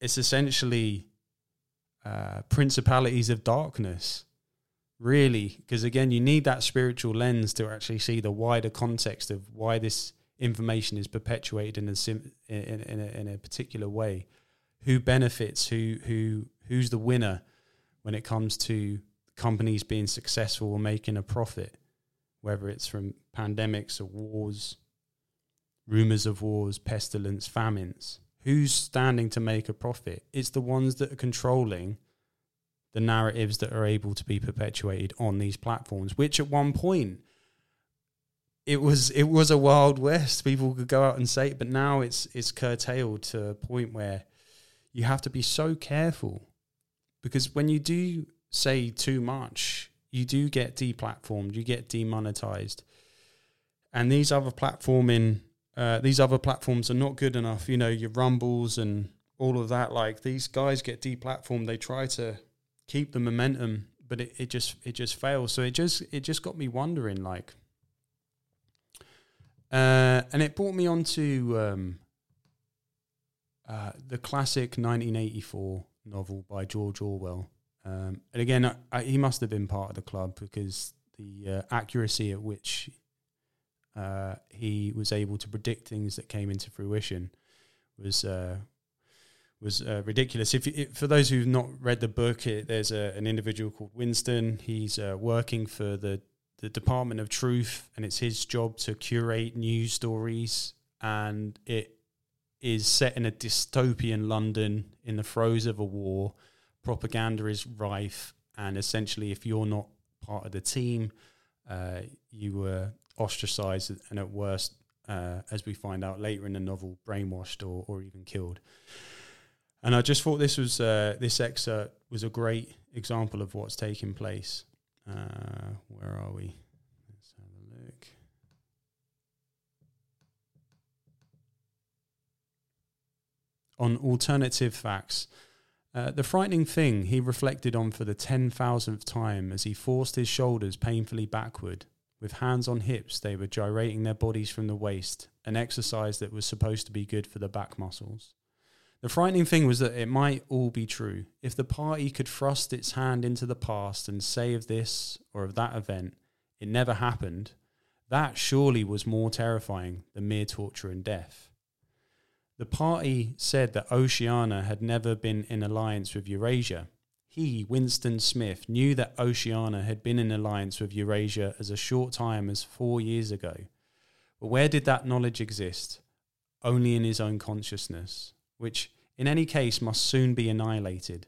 S1: It's essentially uh, principalities of darkness really because again you need that spiritual lens to actually see the wider context of why this information is perpetuated in a sim- in, in, a, in a particular way who benefits who who who's the winner when it comes to companies being successful or making a profit whether it's from pandemics or wars rumors of wars pestilence famines? Who's standing to make a profit? It's the ones that are controlling the narratives that are able to be perpetuated on these platforms, which at one point it was it was a wild west. People could go out and say it, but now it's it's curtailed to a point where you have to be so careful because when you do say too much, you do get deplatformed, you get demonetized, and these other platforming uh, these other platforms are not good enough. You know your Rumbles and all of that. Like these guys get deplatformed, they try to keep the momentum, but it, it just it just fails. So it just it just got me wondering, like, uh, and it brought me on to um, uh, the classic 1984 novel by George Orwell. Um, and again, I, I, he must have been part of the club because the uh, accuracy at which uh, he was able to predict things that came into fruition was uh, was uh, ridiculous. If, if, for those who've not read the book, it, there's a, an individual called Winston. He's uh, working for the the Department of Truth, and it's his job to curate news stories. And it is set in a dystopian London in the throes of a war. Propaganda is rife, and essentially, if you're not part of the team, uh, you were ostracized and at worst, uh, as we find out later in the novel, brainwashed or, or even killed. And I just thought this was uh, this excerpt was a great example of what's taking place. Uh, where are we? Let's have a look. On alternative facts. Uh, the frightening thing he reflected on for the 10,000th time as he forced his shoulders painfully backward. With hands on hips, they were gyrating their bodies from the waist, an exercise that was supposed to be good for the back muscles. The frightening thing was that it might all be true. If the party could thrust its hand into the past and say of this or of that event, it never happened, that surely was more terrifying than mere torture and death. The party said that Oceania had never been in alliance with Eurasia. He, Winston Smith, knew that Oceania had been in alliance with Eurasia as a short time as four years ago. But where did that knowledge exist? Only in his own consciousness, which in any case must soon be annihilated.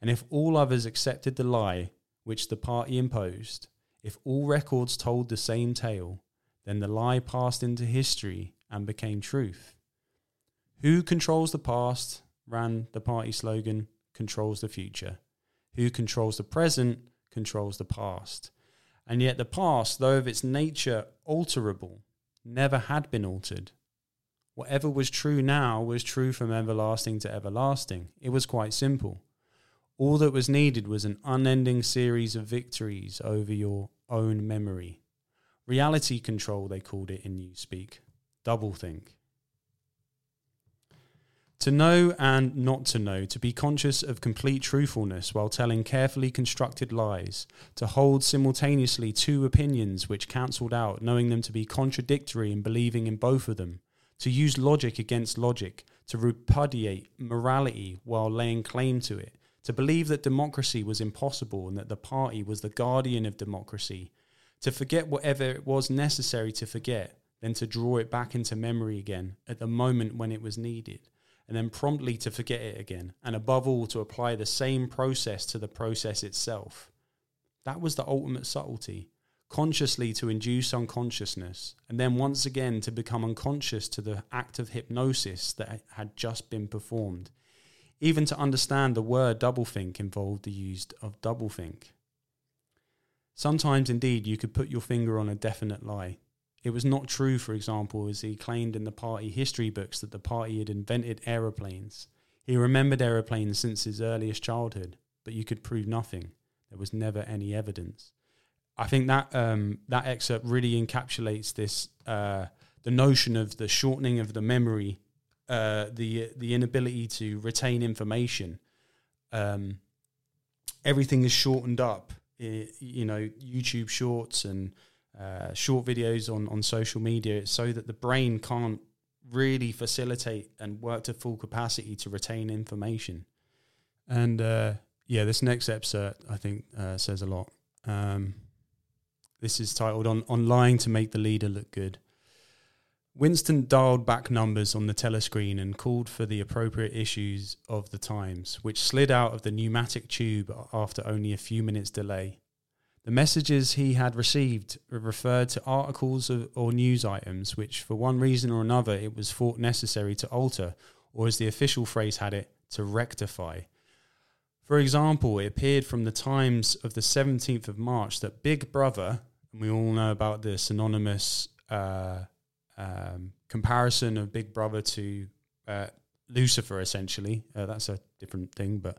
S1: And if all others accepted the lie which the party imposed, if all records told the same tale, then the lie passed into history and became truth. Who controls the past, ran the party slogan, controls the future. Who controls the present, controls the past. And yet the past, though of its nature alterable, never had been altered. Whatever was true now was true from everlasting to everlasting. It was quite simple. All that was needed was an unending series of victories over your own memory. Reality control, they called it in Newspeak. Doublethink. To know and not to know, to be conscious of complete truthfulness while telling carefully constructed lies, to hold simultaneously two opinions which cancelled out, knowing them to be contradictory and believing in both of them, to use logic against logic, to repudiate morality while laying claim to it, to believe that democracy was impossible and that the party was the guardian of democracy, to forget whatever it was necessary to forget, then to draw it back into memory again at the moment when it was needed and then promptly to forget it again, and above all, to apply the same process to the process itself. That was the ultimate subtlety. Consciously to induce unconsciousness, and then once again to become unconscious to the act of hypnosis that had just been performed. Even to understand the word doublethink involved the use of doublethink. Sometimes, indeed, you could put your finger on a definite lie, it was not true, for example, as he claimed in the party history books that the party had invented aeroplanes. He remembered aeroplanes since his earliest childhood, but you could prove nothing. There was never any evidence. I think that um, that excerpt really encapsulates this uh, the notion of the shortening of the memory, uh, the the inability to retain information. Um, everything is shortened up. It, you know, YouTube Shorts and uh, short videos on, on social media so that the brain can't really facilitate and work to full capacity to retain information. And uh, yeah, this next excerpt I think uh, says a lot. Um, this is titled on, on Lying to Make the Leader Look Good. Winston dialed back numbers on the telescreen and called for the appropriate issues of the Times, which slid out of the pneumatic tube after only a few minutes' delay. The messages he had received referred to articles or news items which, for one reason or another, it was thought necessary to alter, or as the official phrase had it, to rectify. For example, it appeared from the Times of the 17th of March that Big Brother, and we all know about the synonymous uh, um, comparison of Big Brother to uh, Lucifer, essentially. Uh, that's a different thing, but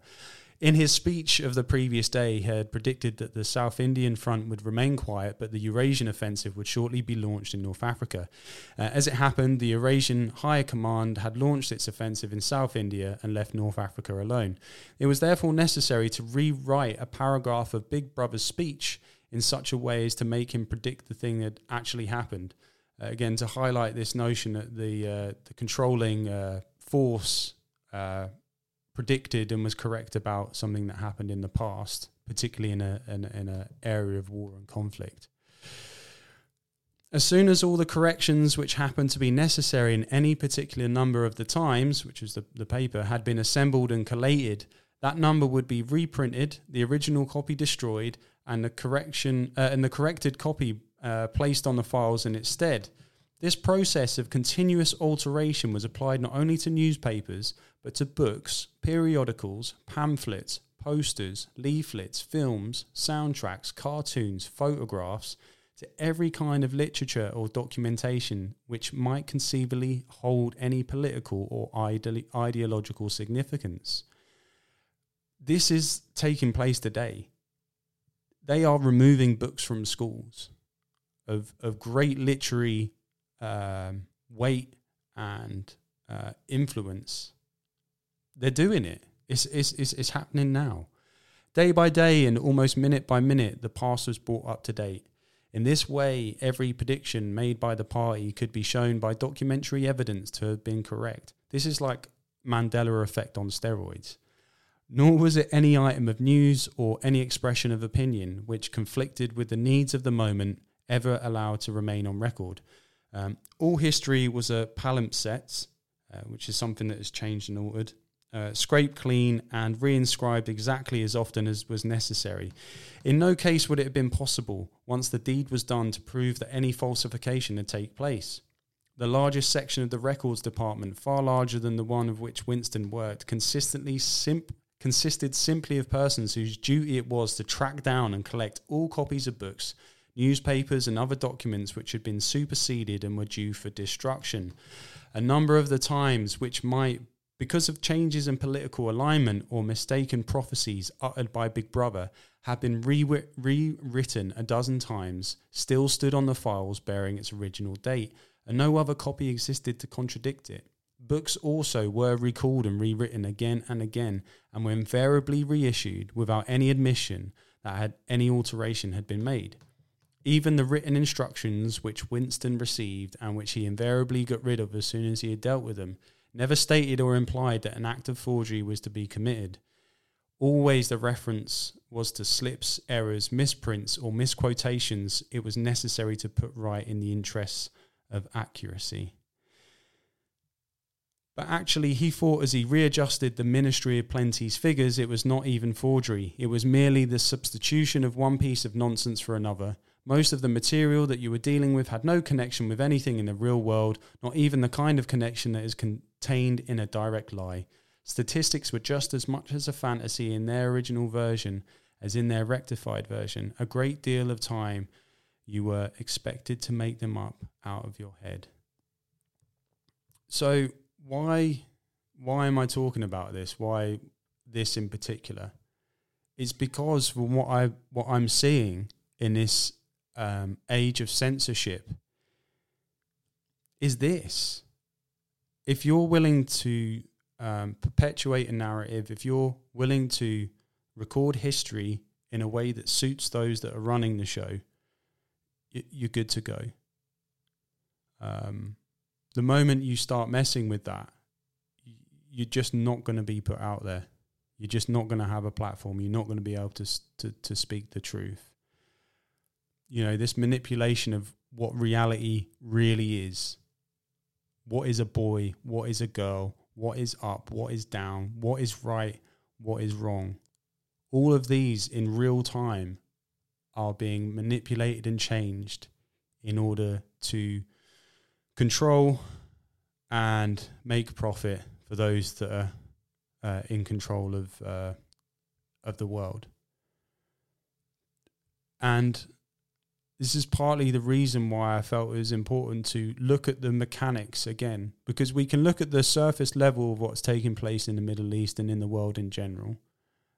S1: in his speech of the previous day, he had predicted that the South Indian front would remain quiet, but the Eurasian offensive would shortly be launched in North Africa. Uh, as it happened, the Eurasian Higher Command had launched its offensive in South India and left North Africa alone. It was therefore necessary to rewrite a paragraph of Big Brother's speech in such a way as to make him predict the thing that actually happened. Uh, again, to highlight this notion that the, uh, the controlling uh, force uh, predicted and was correct about something that happened in the past, particularly in a in, in a area of war and conflict. As soon as all the corrections which happened to be necessary in any particular number of the Times, which was the, the paper, had been assembled and collated, that number would be reprinted, the original copy destroyed, and the correction uh, and the corrected copy uh, placed on the files in its stead. This process of continuous alteration was applied not only to newspapers, but to books, periodicals, pamphlets, posters, leaflets, films, soundtracks, cartoons, photographs, to every kind of literature or documentation which might conceivably hold any political or ide- ideological significance. This is taking place today. They are removing books from schools of, of great literary um, weight and uh, influence, they're doing it. It's, it's, it's, it's happening now. Day by day and almost minute by minute, the past was brought up to date. In this way, every prediction made by the party could be shown by documentary evidence to have been correct. This is like Mandela effect on steroids. Nor was it any item of news or any expression of opinion which conflicted with the needs of the moment ever allowed to remain on record. Um, all history was a palimpsest, uh, which is something that has changed and altered, uh, scraped clean and reinscribed exactly as often as was necessary. In no case would it have been possible, once the deed was done, to prove that any falsification had taken place. The largest section of the records department, far larger than the one of which Winston worked, consistently simp- consisted simply of persons whose duty it was to track down and collect all copies of books newspapers, and other documents which had been superseded and were due for destruction. A number of the times which might, because of changes in political alignment or mistaken prophecies uttered by Big Brother, had been re- rewritten a dozen times, still stood on the files bearing its original date, and no other copy existed to contradict it. Books also were recalled and rewritten again and again, and were invariably reissued without any admission that had any alteration had been made. Even the written instructions which Winston received and which he invariably got rid of as soon as he had dealt with them never stated or implied that an act of forgery was to be committed. Always the reference was to slips, errors, misprints, or misquotations it was necessary to put right in the interests of accuracy. But actually, he thought as he readjusted the Ministry of Plenty's figures, it was not even forgery. It was merely the substitution of one piece of nonsense for another. Most of the material that you were dealing with had no connection with anything in the real world, not even the kind of connection that is contained in a direct lie. Statistics were just as much as a fantasy in their original version as in their rectified version. A great deal of time you were expected to make them up out of your head. So, why why am I talking about this? Why this in particular? It's because from what I what I'm seeing in this um, age of censorship is this: if you're willing to um, perpetuate a narrative, if you're willing to record history in a way that suits those that are running the show, you're good to go. Um, the moment you start messing with that, you're just not going to be put out there. You're just not going to have a platform. You're not going to be able to, to to speak the truth. You know, this manipulation of what reality really is. What is a boy? What is a girl? What is up? What is down? What is right? What is wrong? All of these in real time are being manipulated and changed in order to control and make profit for those that are uh, in control of uh, of the world. And this is partly the reason why I felt it was important to look at the mechanics again, because we can look at the surface level of what's taking place in the Middle East and in the world in general,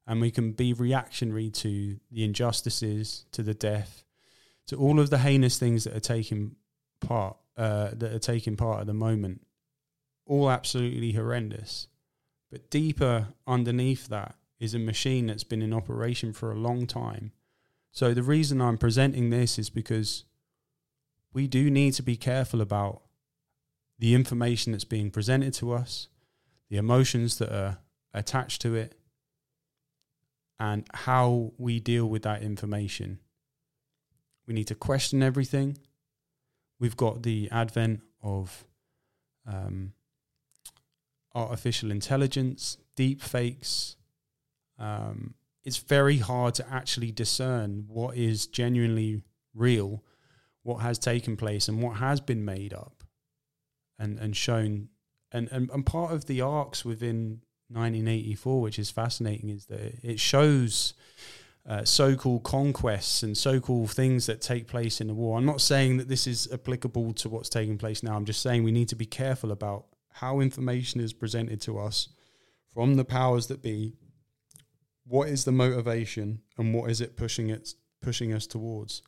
S1: and we can be reactionary to the injustices, to the death, to all of the heinous things that are taking part uh, that are taking part at the moment, all absolutely horrendous. But deeper underneath that is a machine that's been in operation for a long time so the reason I'm presenting this is because we do need to be careful about the information that's being presented to us, the emotions that are attached to it, and how we deal with that information. We need to question everything. We've got the advent of um, artificial intelligence, deep fakes, um, it's very hard to actually discern what is genuinely real, what has taken place, and what has been made up and, and shown. And, and, and part of the arcs within 1984, which is fascinating, is that it shows uh, so called conquests and so called things that take place in the war. I'm not saying that this is applicable to what's taking place now. I'm just saying we need to be careful about how information is presented to us from the powers that be what is the motivation and what is it pushing it pushing us towards?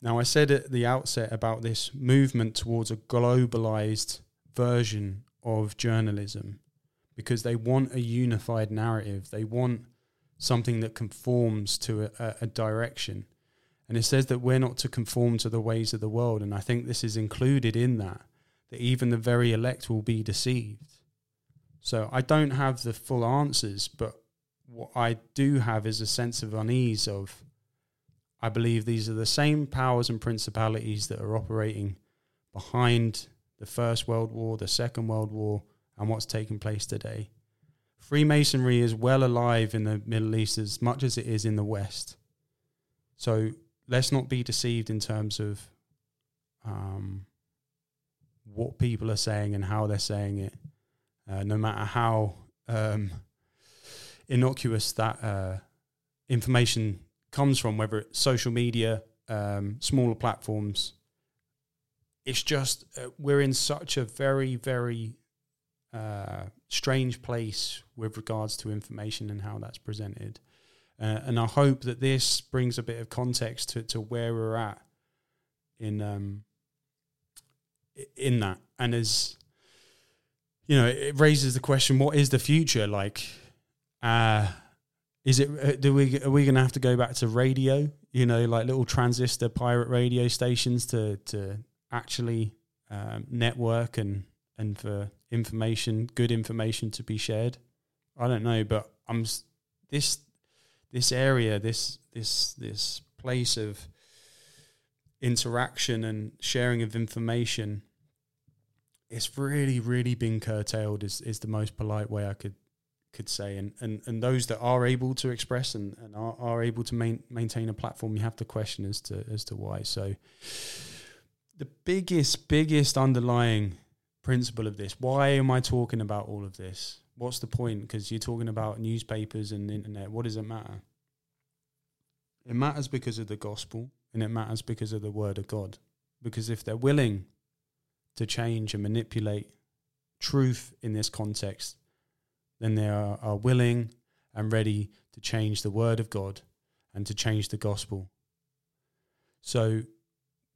S1: Now, I said at the outset about this movement towards a globalized version of journalism because they want a unified narrative. They want something that conforms to a, a, direction. And it says that we're not to conform to the ways of the world. And I think this is included in that, that even the very elect will be deceived. So I don't have the full answers, but what I do have is a sense of unease of I believe these are the same powers and principalities that are operating behind the First World War, the Second World War, and what's taking place today. Freemasonry is well alive in the Middle East as much as it is in the West. So let's not be deceived in terms of um, what people are saying and how they're saying it. Uh, no matter how um, innocuous that uh, information comes from, whether it's social media, um, smaller platforms. It's just uh, we're in such a very very uh, strange place with regards to information and how that's presented. Uh, and I hope that this brings a bit of context to, to where we're at in um, in that, and as you know, it raises the question: What is the future like? Uh, is it? Uh, do we are we going to have to go back to radio? You know, like little transistor pirate radio stations to to actually um, network and and for information, good information to be shared. I don't know, but I'm this this area, this this this place of interaction and sharing of information it's really really been curtailed is is the most polite way I could could say and and, and those that are able to express and, and are, are able to main, maintain a platform you have to question as to as to why so the biggest biggest underlying principle of this? Why am I talking about all of this? What's the point? Because you're talking about newspapers and internet. What does it matter? It matters because of the gospel and it matters because of the word of God. Because if they're willing to change and manipulate truth in this context, then they are, are willing and ready to change the word of God and to change the gospel. So,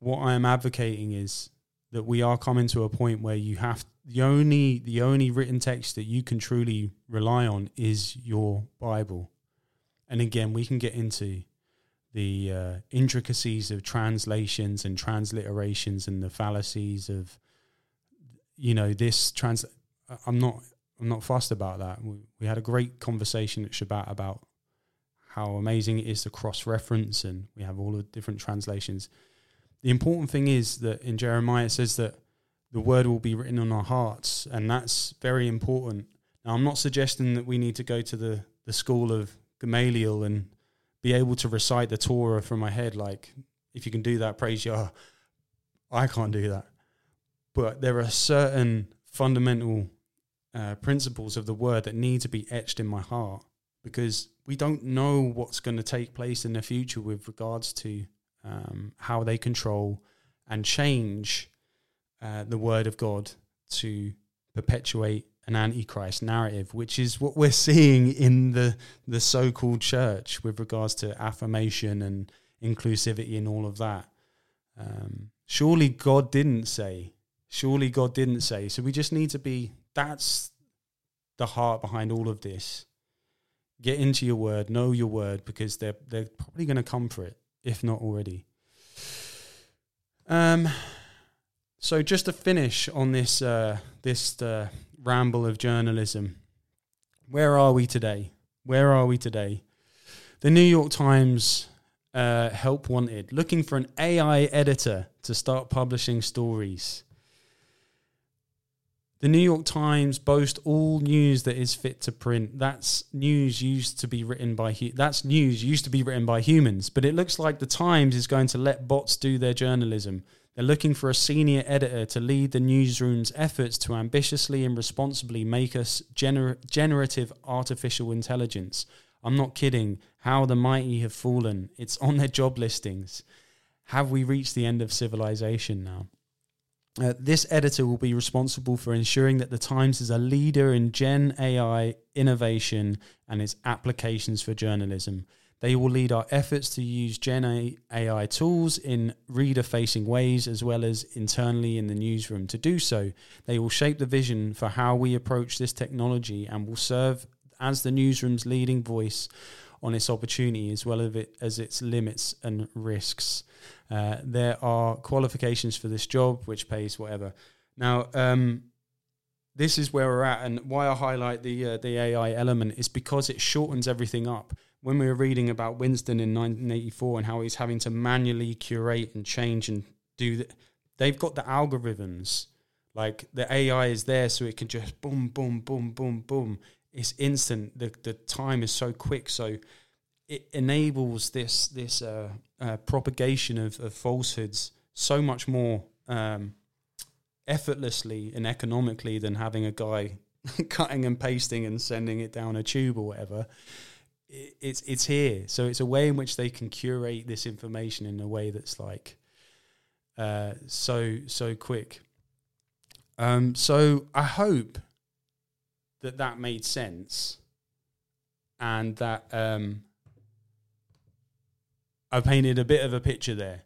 S1: what I am advocating is that we are coming to a point where you have the only the only written text that you can truly rely on is your Bible. And again, we can get into the uh, intricacies of translations and transliterations and the fallacies of you know this trans i'm not i'm not fussed about that we, we had a great conversation at shabbat about how amazing it is to cross reference and we have all the different translations the important thing is that in jeremiah it says that the word will be written on our hearts and that's very important now i'm not suggesting that we need to go to the the school of gamaliel and be able to recite the Torah from my head. Like, if you can do that, praise Yah. I can't do that. But there are certain fundamental uh, principles of the word that need to be etched in my heart because we don't know what's going to take place in the future with regards to um, how they control and change uh, the word of God to perpetuate an antichrist narrative, which is what we're seeing in the the so-called church with regards to affirmation and inclusivity and all of that. Um, surely God didn't say. Surely God didn't say. So we just need to be. That's the heart behind all of this. Get into your word, know your word, because they're they're probably going to come for it, if not already. Um. So just to finish on this uh, this uh, ramble of journalism. Where are we today? Where are we today? The New York Times uh, help wanted, looking for an AI editor to start publishing stories. The New York Times boast all news that is fit to print. That's news used to be written by hu- that's news used to be written by humans, but it looks like the Times is going to let bots do their journalism. They're looking for a senior editor to lead the newsroom's efforts to ambitiously and responsibly make us gener- generative artificial intelligence. I'm not kidding. How the mighty have fallen. It's on their job listings. Have we reached the end of civilization now? Uh, this editor will be responsible for ensuring that the Times is a leader in Gen AI innovation and its applications for journalism. They will lead our efforts to use Gen AI tools in reader facing ways as well as internally in the newsroom. To do so, they will shape the vision for how we approach this technology and will serve as the newsroom's leading voice on its opportunity as well as its limits and risks. Uh, there are qualifications for this job, which pays whatever. Now, um, this is where we're at, and why I highlight the uh, the AI element is because it shortens everything up when we were reading about Winston in 1984 and how he's having to manually curate and change and do that, they've got the algorithms. Like the AI is there, so it can just boom, boom, boom, boom, boom. It's instant. The the time is so quick, so it enables this this uh, uh, propagation of, of falsehoods so much more um, effortlessly and economically than having a guy cutting and pasting and sending it down a tube or whatever it, it's it's here. So it's a way in which they can curate this information in a way that's like uh, so so quick. Um, so I hope that that made sense, and that um, I painted a bit of a picture there.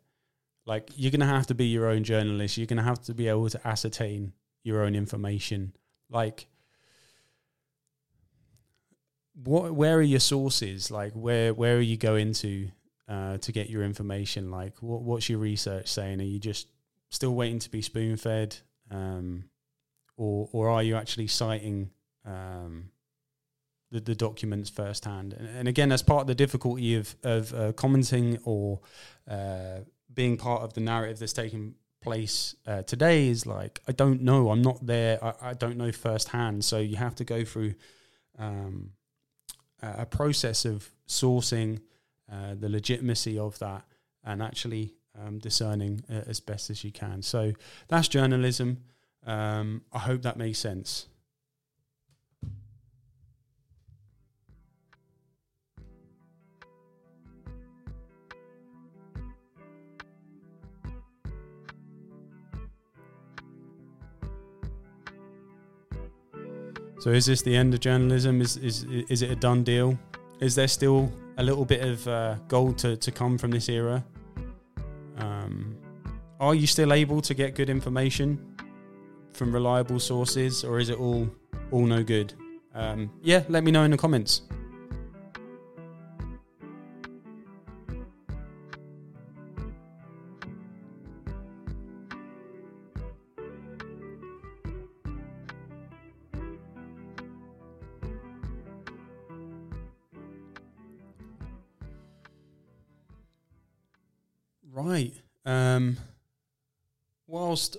S1: Like you're gonna have to be your own journalist. You're gonna have to be able to ascertain your own information. Like what where are your sources like where where are you going to uh, to get your information like what what's your research saying are you just still waiting to be spoon fed um, or or are you actually citing um, the, the documents firsthand and, and again that's part of the difficulty of of uh, commenting or uh, being part of the narrative that's taking place uh, today is like I don't know I'm not there I, I don't know firsthand so you have to go through um, a process of sourcing uh, the legitimacy of that and actually um, discerning uh, as best as you can. So that's journalism. Um, I hope that makes sense. So is this the end of journalism? Is is is it a done deal? Is there still a little bit of uh, gold to, to come from this era? Um, are you still able to get good information from reliable sources, or is it all all no good? Um, yeah, let me know in the comments.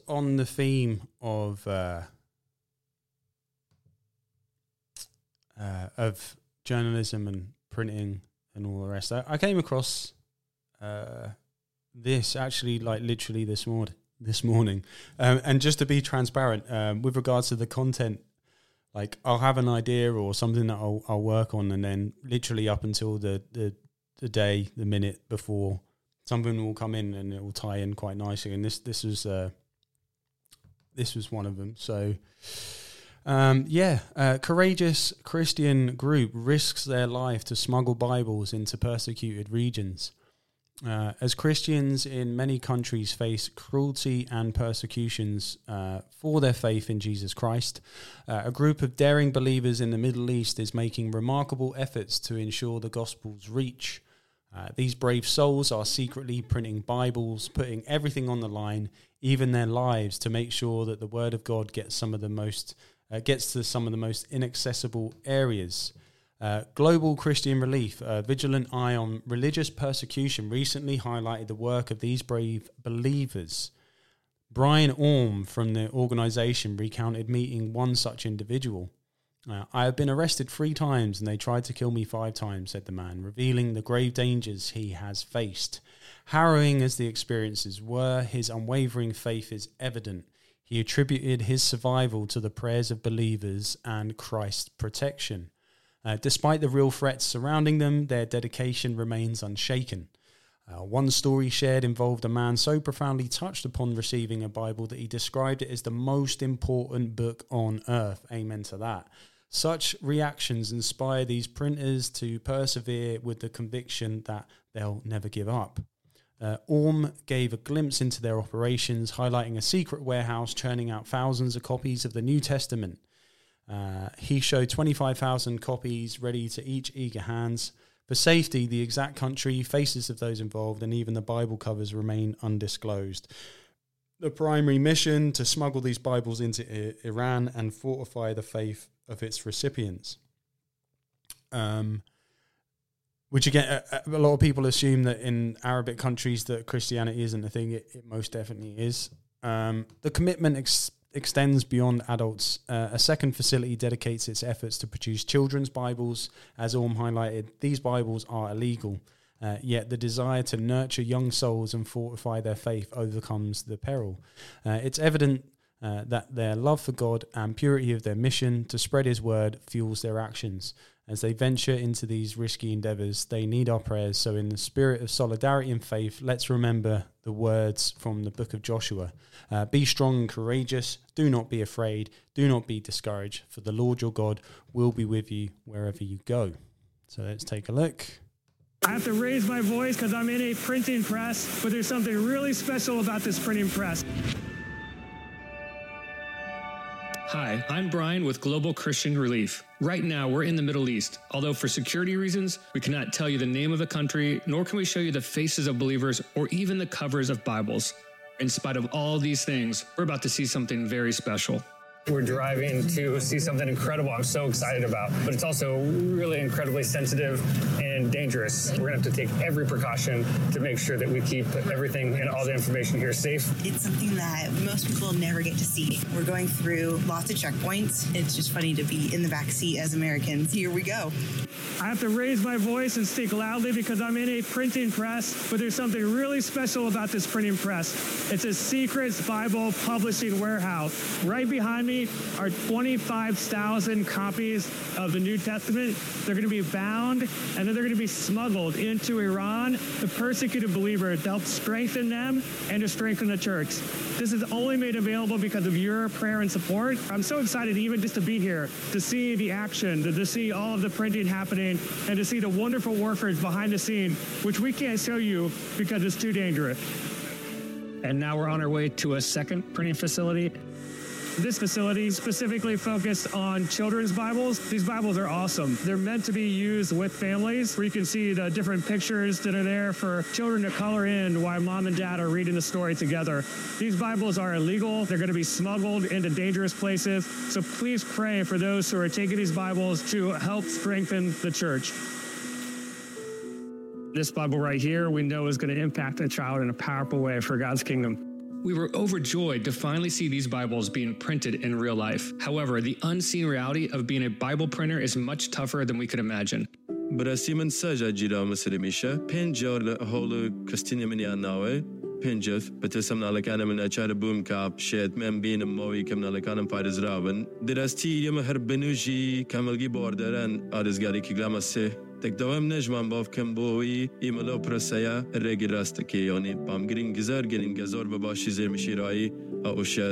S1: On the theme of uh, uh, of journalism and printing and all the rest, I, I came across uh, this actually, like literally this morning. This morning, um, and just to be transparent um, with regards to the content, like I'll have an idea or something that I'll, I'll work on, and then literally up until the, the the day, the minute before something will come in and it will tie in quite nicely. And this this was uh, this was one of them. So. Um, yeah, uh, courageous Christian group risks their life to smuggle Bibles into persecuted regions. Uh, as Christians in many countries face cruelty and persecutions uh, for their faith in Jesus Christ, uh, a group of daring believers in the Middle East is making remarkable efforts to ensure the gospel's reach. Uh, these brave souls are secretly printing Bibles, putting everything on the line, even their lives, to make sure that the Word of God gets some of the most uh, gets to some of the most inaccessible areas. Uh, Global Christian Relief, a vigilant eye on religious persecution, recently highlighted the work of these brave believers. Brian Orme from the organisation recounted meeting one such individual. Uh, I have been arrested three times and they tried to kill me five times, said the man, revealing the grave dangers he has faced. Harrowing as the experiences were, his unwavering faith is evident. He attributed his survival to the prayers of believers and Christ's protection. Uh, despite the real threats surrounding them, their dedication remains unshaken. Uh, one story shared involved a man so profoundly touched upon receiving a Bible that he described it as the most important book on earth. Amen to that. Such reactions inspire these printers to persevere with the conviction that they'll never give up. Uh, Orme gave a glimpse into their operations, highlighting a secret warehouse churning out thousands of copies of the New Testament. Uh, he showed 25,000 copies ready to each eager hands. For safety, the exact country, faces of those involved, and even the Bible covers remain undisclosed. The primary mission to smuggle these Bibles into I- Iran and fortify the faith of its recipients. Um, which again, a, a, lot of people assume that in Arabic countries that Christianity isn't a thing. It, it most definitely is. Um, the commitment ex- extends beyond adults. Uh, a second facility dedicates its efforts to produce children's Bibles. As Orme highlighted, these Bibles are illegal. Uh, yet the desire to nurture young souls and fortify their faith overcomes the peril. Uh, it's evident uh, that their love for God and purity of their mission to spread His word fuels their actions. As they venture into these risky endeavors, they need our prayers. So, in the spirit of solidarity and faith, let's remember the words from the book of Joshua uh, Be strong and courageous. Do not be afraid. Do not be discouraged, for the Lord your God will be with you wherever you go. So, let's take a look.
S5: I have to raise my voice because I'm in a printing press, but there's something really special about this printing press. Hi, I'm Brian with Global Christian Relief. Right now, we're in the Middle East. Although, for security reasons, we cannot tell you the name of the country, nor can we show you the faces of believers or even the covers of Bibles. In spite of all these things, we're about to see something very special. We're driving to see something incredible I'm so excited about, but it's also really incredibly sensitive and dangerous. We're gonna have to take every precaution to make sure that we keep everything and all the information here safe.
S6: It's something that most people never get to see. We're going through lots of checkpoints. It's just funny to be in the back seat as Americans. Here we go.
S5: I have to raise my voice and speak loudly because I'm in a printing press, but there's something really special about this printing press. It's a secret Bible publishing warehouse. Right behind me are 25,000 copies of the New Testament. They're going to be bound and then they're going to be smuggled into Iran, the persecuted believer, to help strengthen them and to strengthen the church. This is only made available because of your prayer and support. I'm so excited even just to be here, to see the action, to, to see all of the printing happening, and to see the wonderful workers behind the scene, which we can't show you because it's too dangerous. And now we're on our way to a second printing facility. This facility specifically focused on children's Bibles. These Bibles are awesome. They're meant to be used with families where you can see the different pictures that are there for children to color in while mom and dad are reading the story together. These Bibles are illegal. They're going to be smuggled into dangerous places. So please pray for those who are taking these Bibles to help strengthen the church. This Bible right here, we know is going to impact a child in a powerful way for God's kingdom. We were overjoyed to finally see these Bibles being printed in real life. However, the unseen reality of being a Bible printer is much tougher than we could imagine.
S7: Brez seja ġidam s-sirimixa, pinġor l-ħolu Kristina minni għannawe, pinġif, bitisam nalakanem l-ċara bum kap shet men bin mowi kem nalakanem fajr raven dirasti jem ħarbinu ġi kamil gi borderan għadiz għari kiglama s Tak bav kem bo rêgî başî a.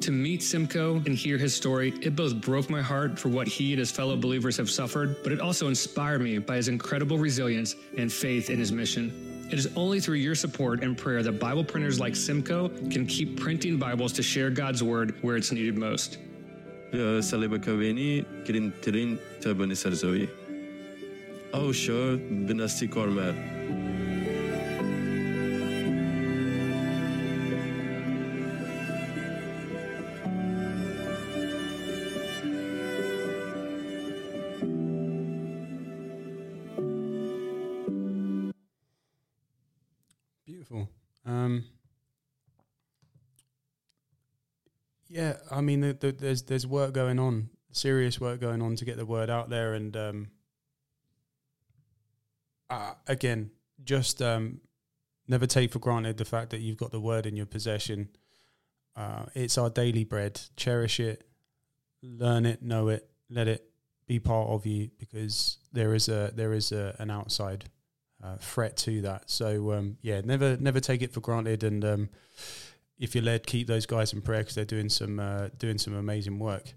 S5: To meet Simcoe and hear his story, it both broke my heart for what he and his fellow believers have suffered, but it also inspired me by his incredible resilience and faith in his mission. It is only through your support and prayer that Bible printers like Simcoe can keep printing Bibles to share God's word where it's needed most.
S7: سەلێبەکەوێنی گرنگترین تەبنی سەرزەوی
S1: ئەو شە بنەستی کۆرمەر. Mean, the, the, there's there's work going on, serious work going on to get the word out there, and um, uh, again, just um, never take for granted the fact that you've got the word in your possession. Uh, it's our daily bread. Cherish it, learn it, know it, let it be part of you, because there is a there is a, an outside uh, threat to that. So um, yeah, never never take it for granted, and um, if you're led, keep those guys in prayer because they're doing some uh, doing some amazing work.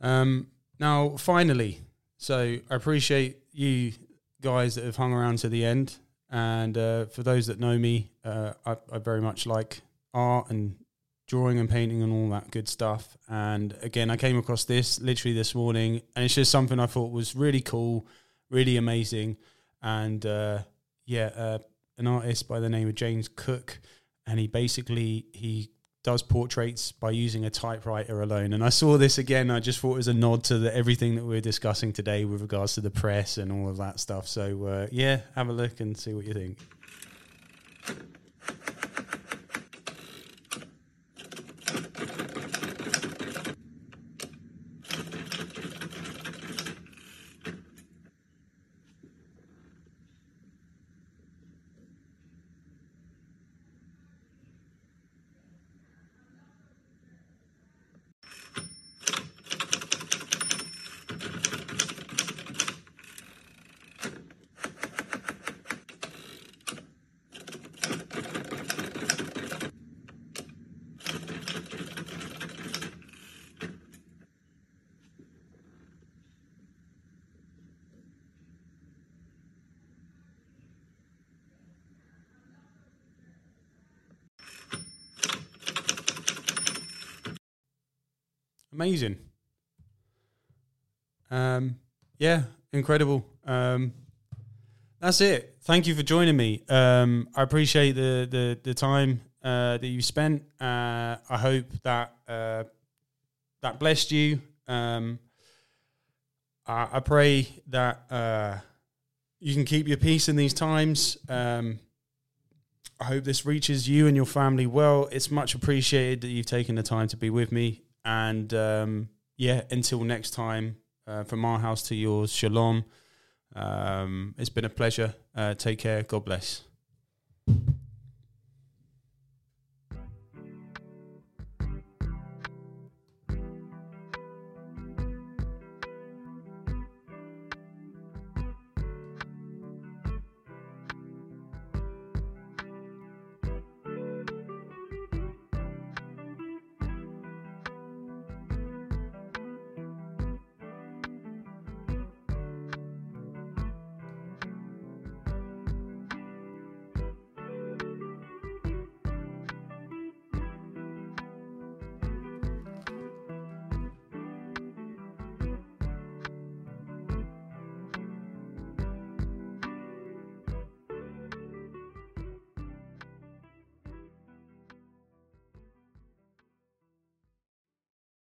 S1: Um, now, finally, so I appreciate you guys that have hung around to the end, and uh, for those that know me, uh, I, I very much like art and drawing and painting and all that good stuff. And again, I came across this literally this morning, and it's just something I thought was really cool, really amazing, and uh, yeah, uh, an artist by the name of James Cook, and he basically he does portraits by using a typewriter alone. And I saw this again. I just thought it was a nod to the, everything that we're discussing today with regards to the press and all of that stuff. So uh, yeah, have a look and see what you think. Amazing. Um, yeah, incredible. Um, that's it. Thank you for joining me. Um, I appreciate the the the time uh, that you spent. Uh, I hope that uh, that blessed you. Um, I, I pray that uh, you can keep your peace in these times. Um, I hope this reaches you and your family well. It's much appreciated that you've taken the time to be with me. And um, yeah, until next time, uh, from our house to yours, shalom. Um, it's been a pleasure. Uh, take care. God bless.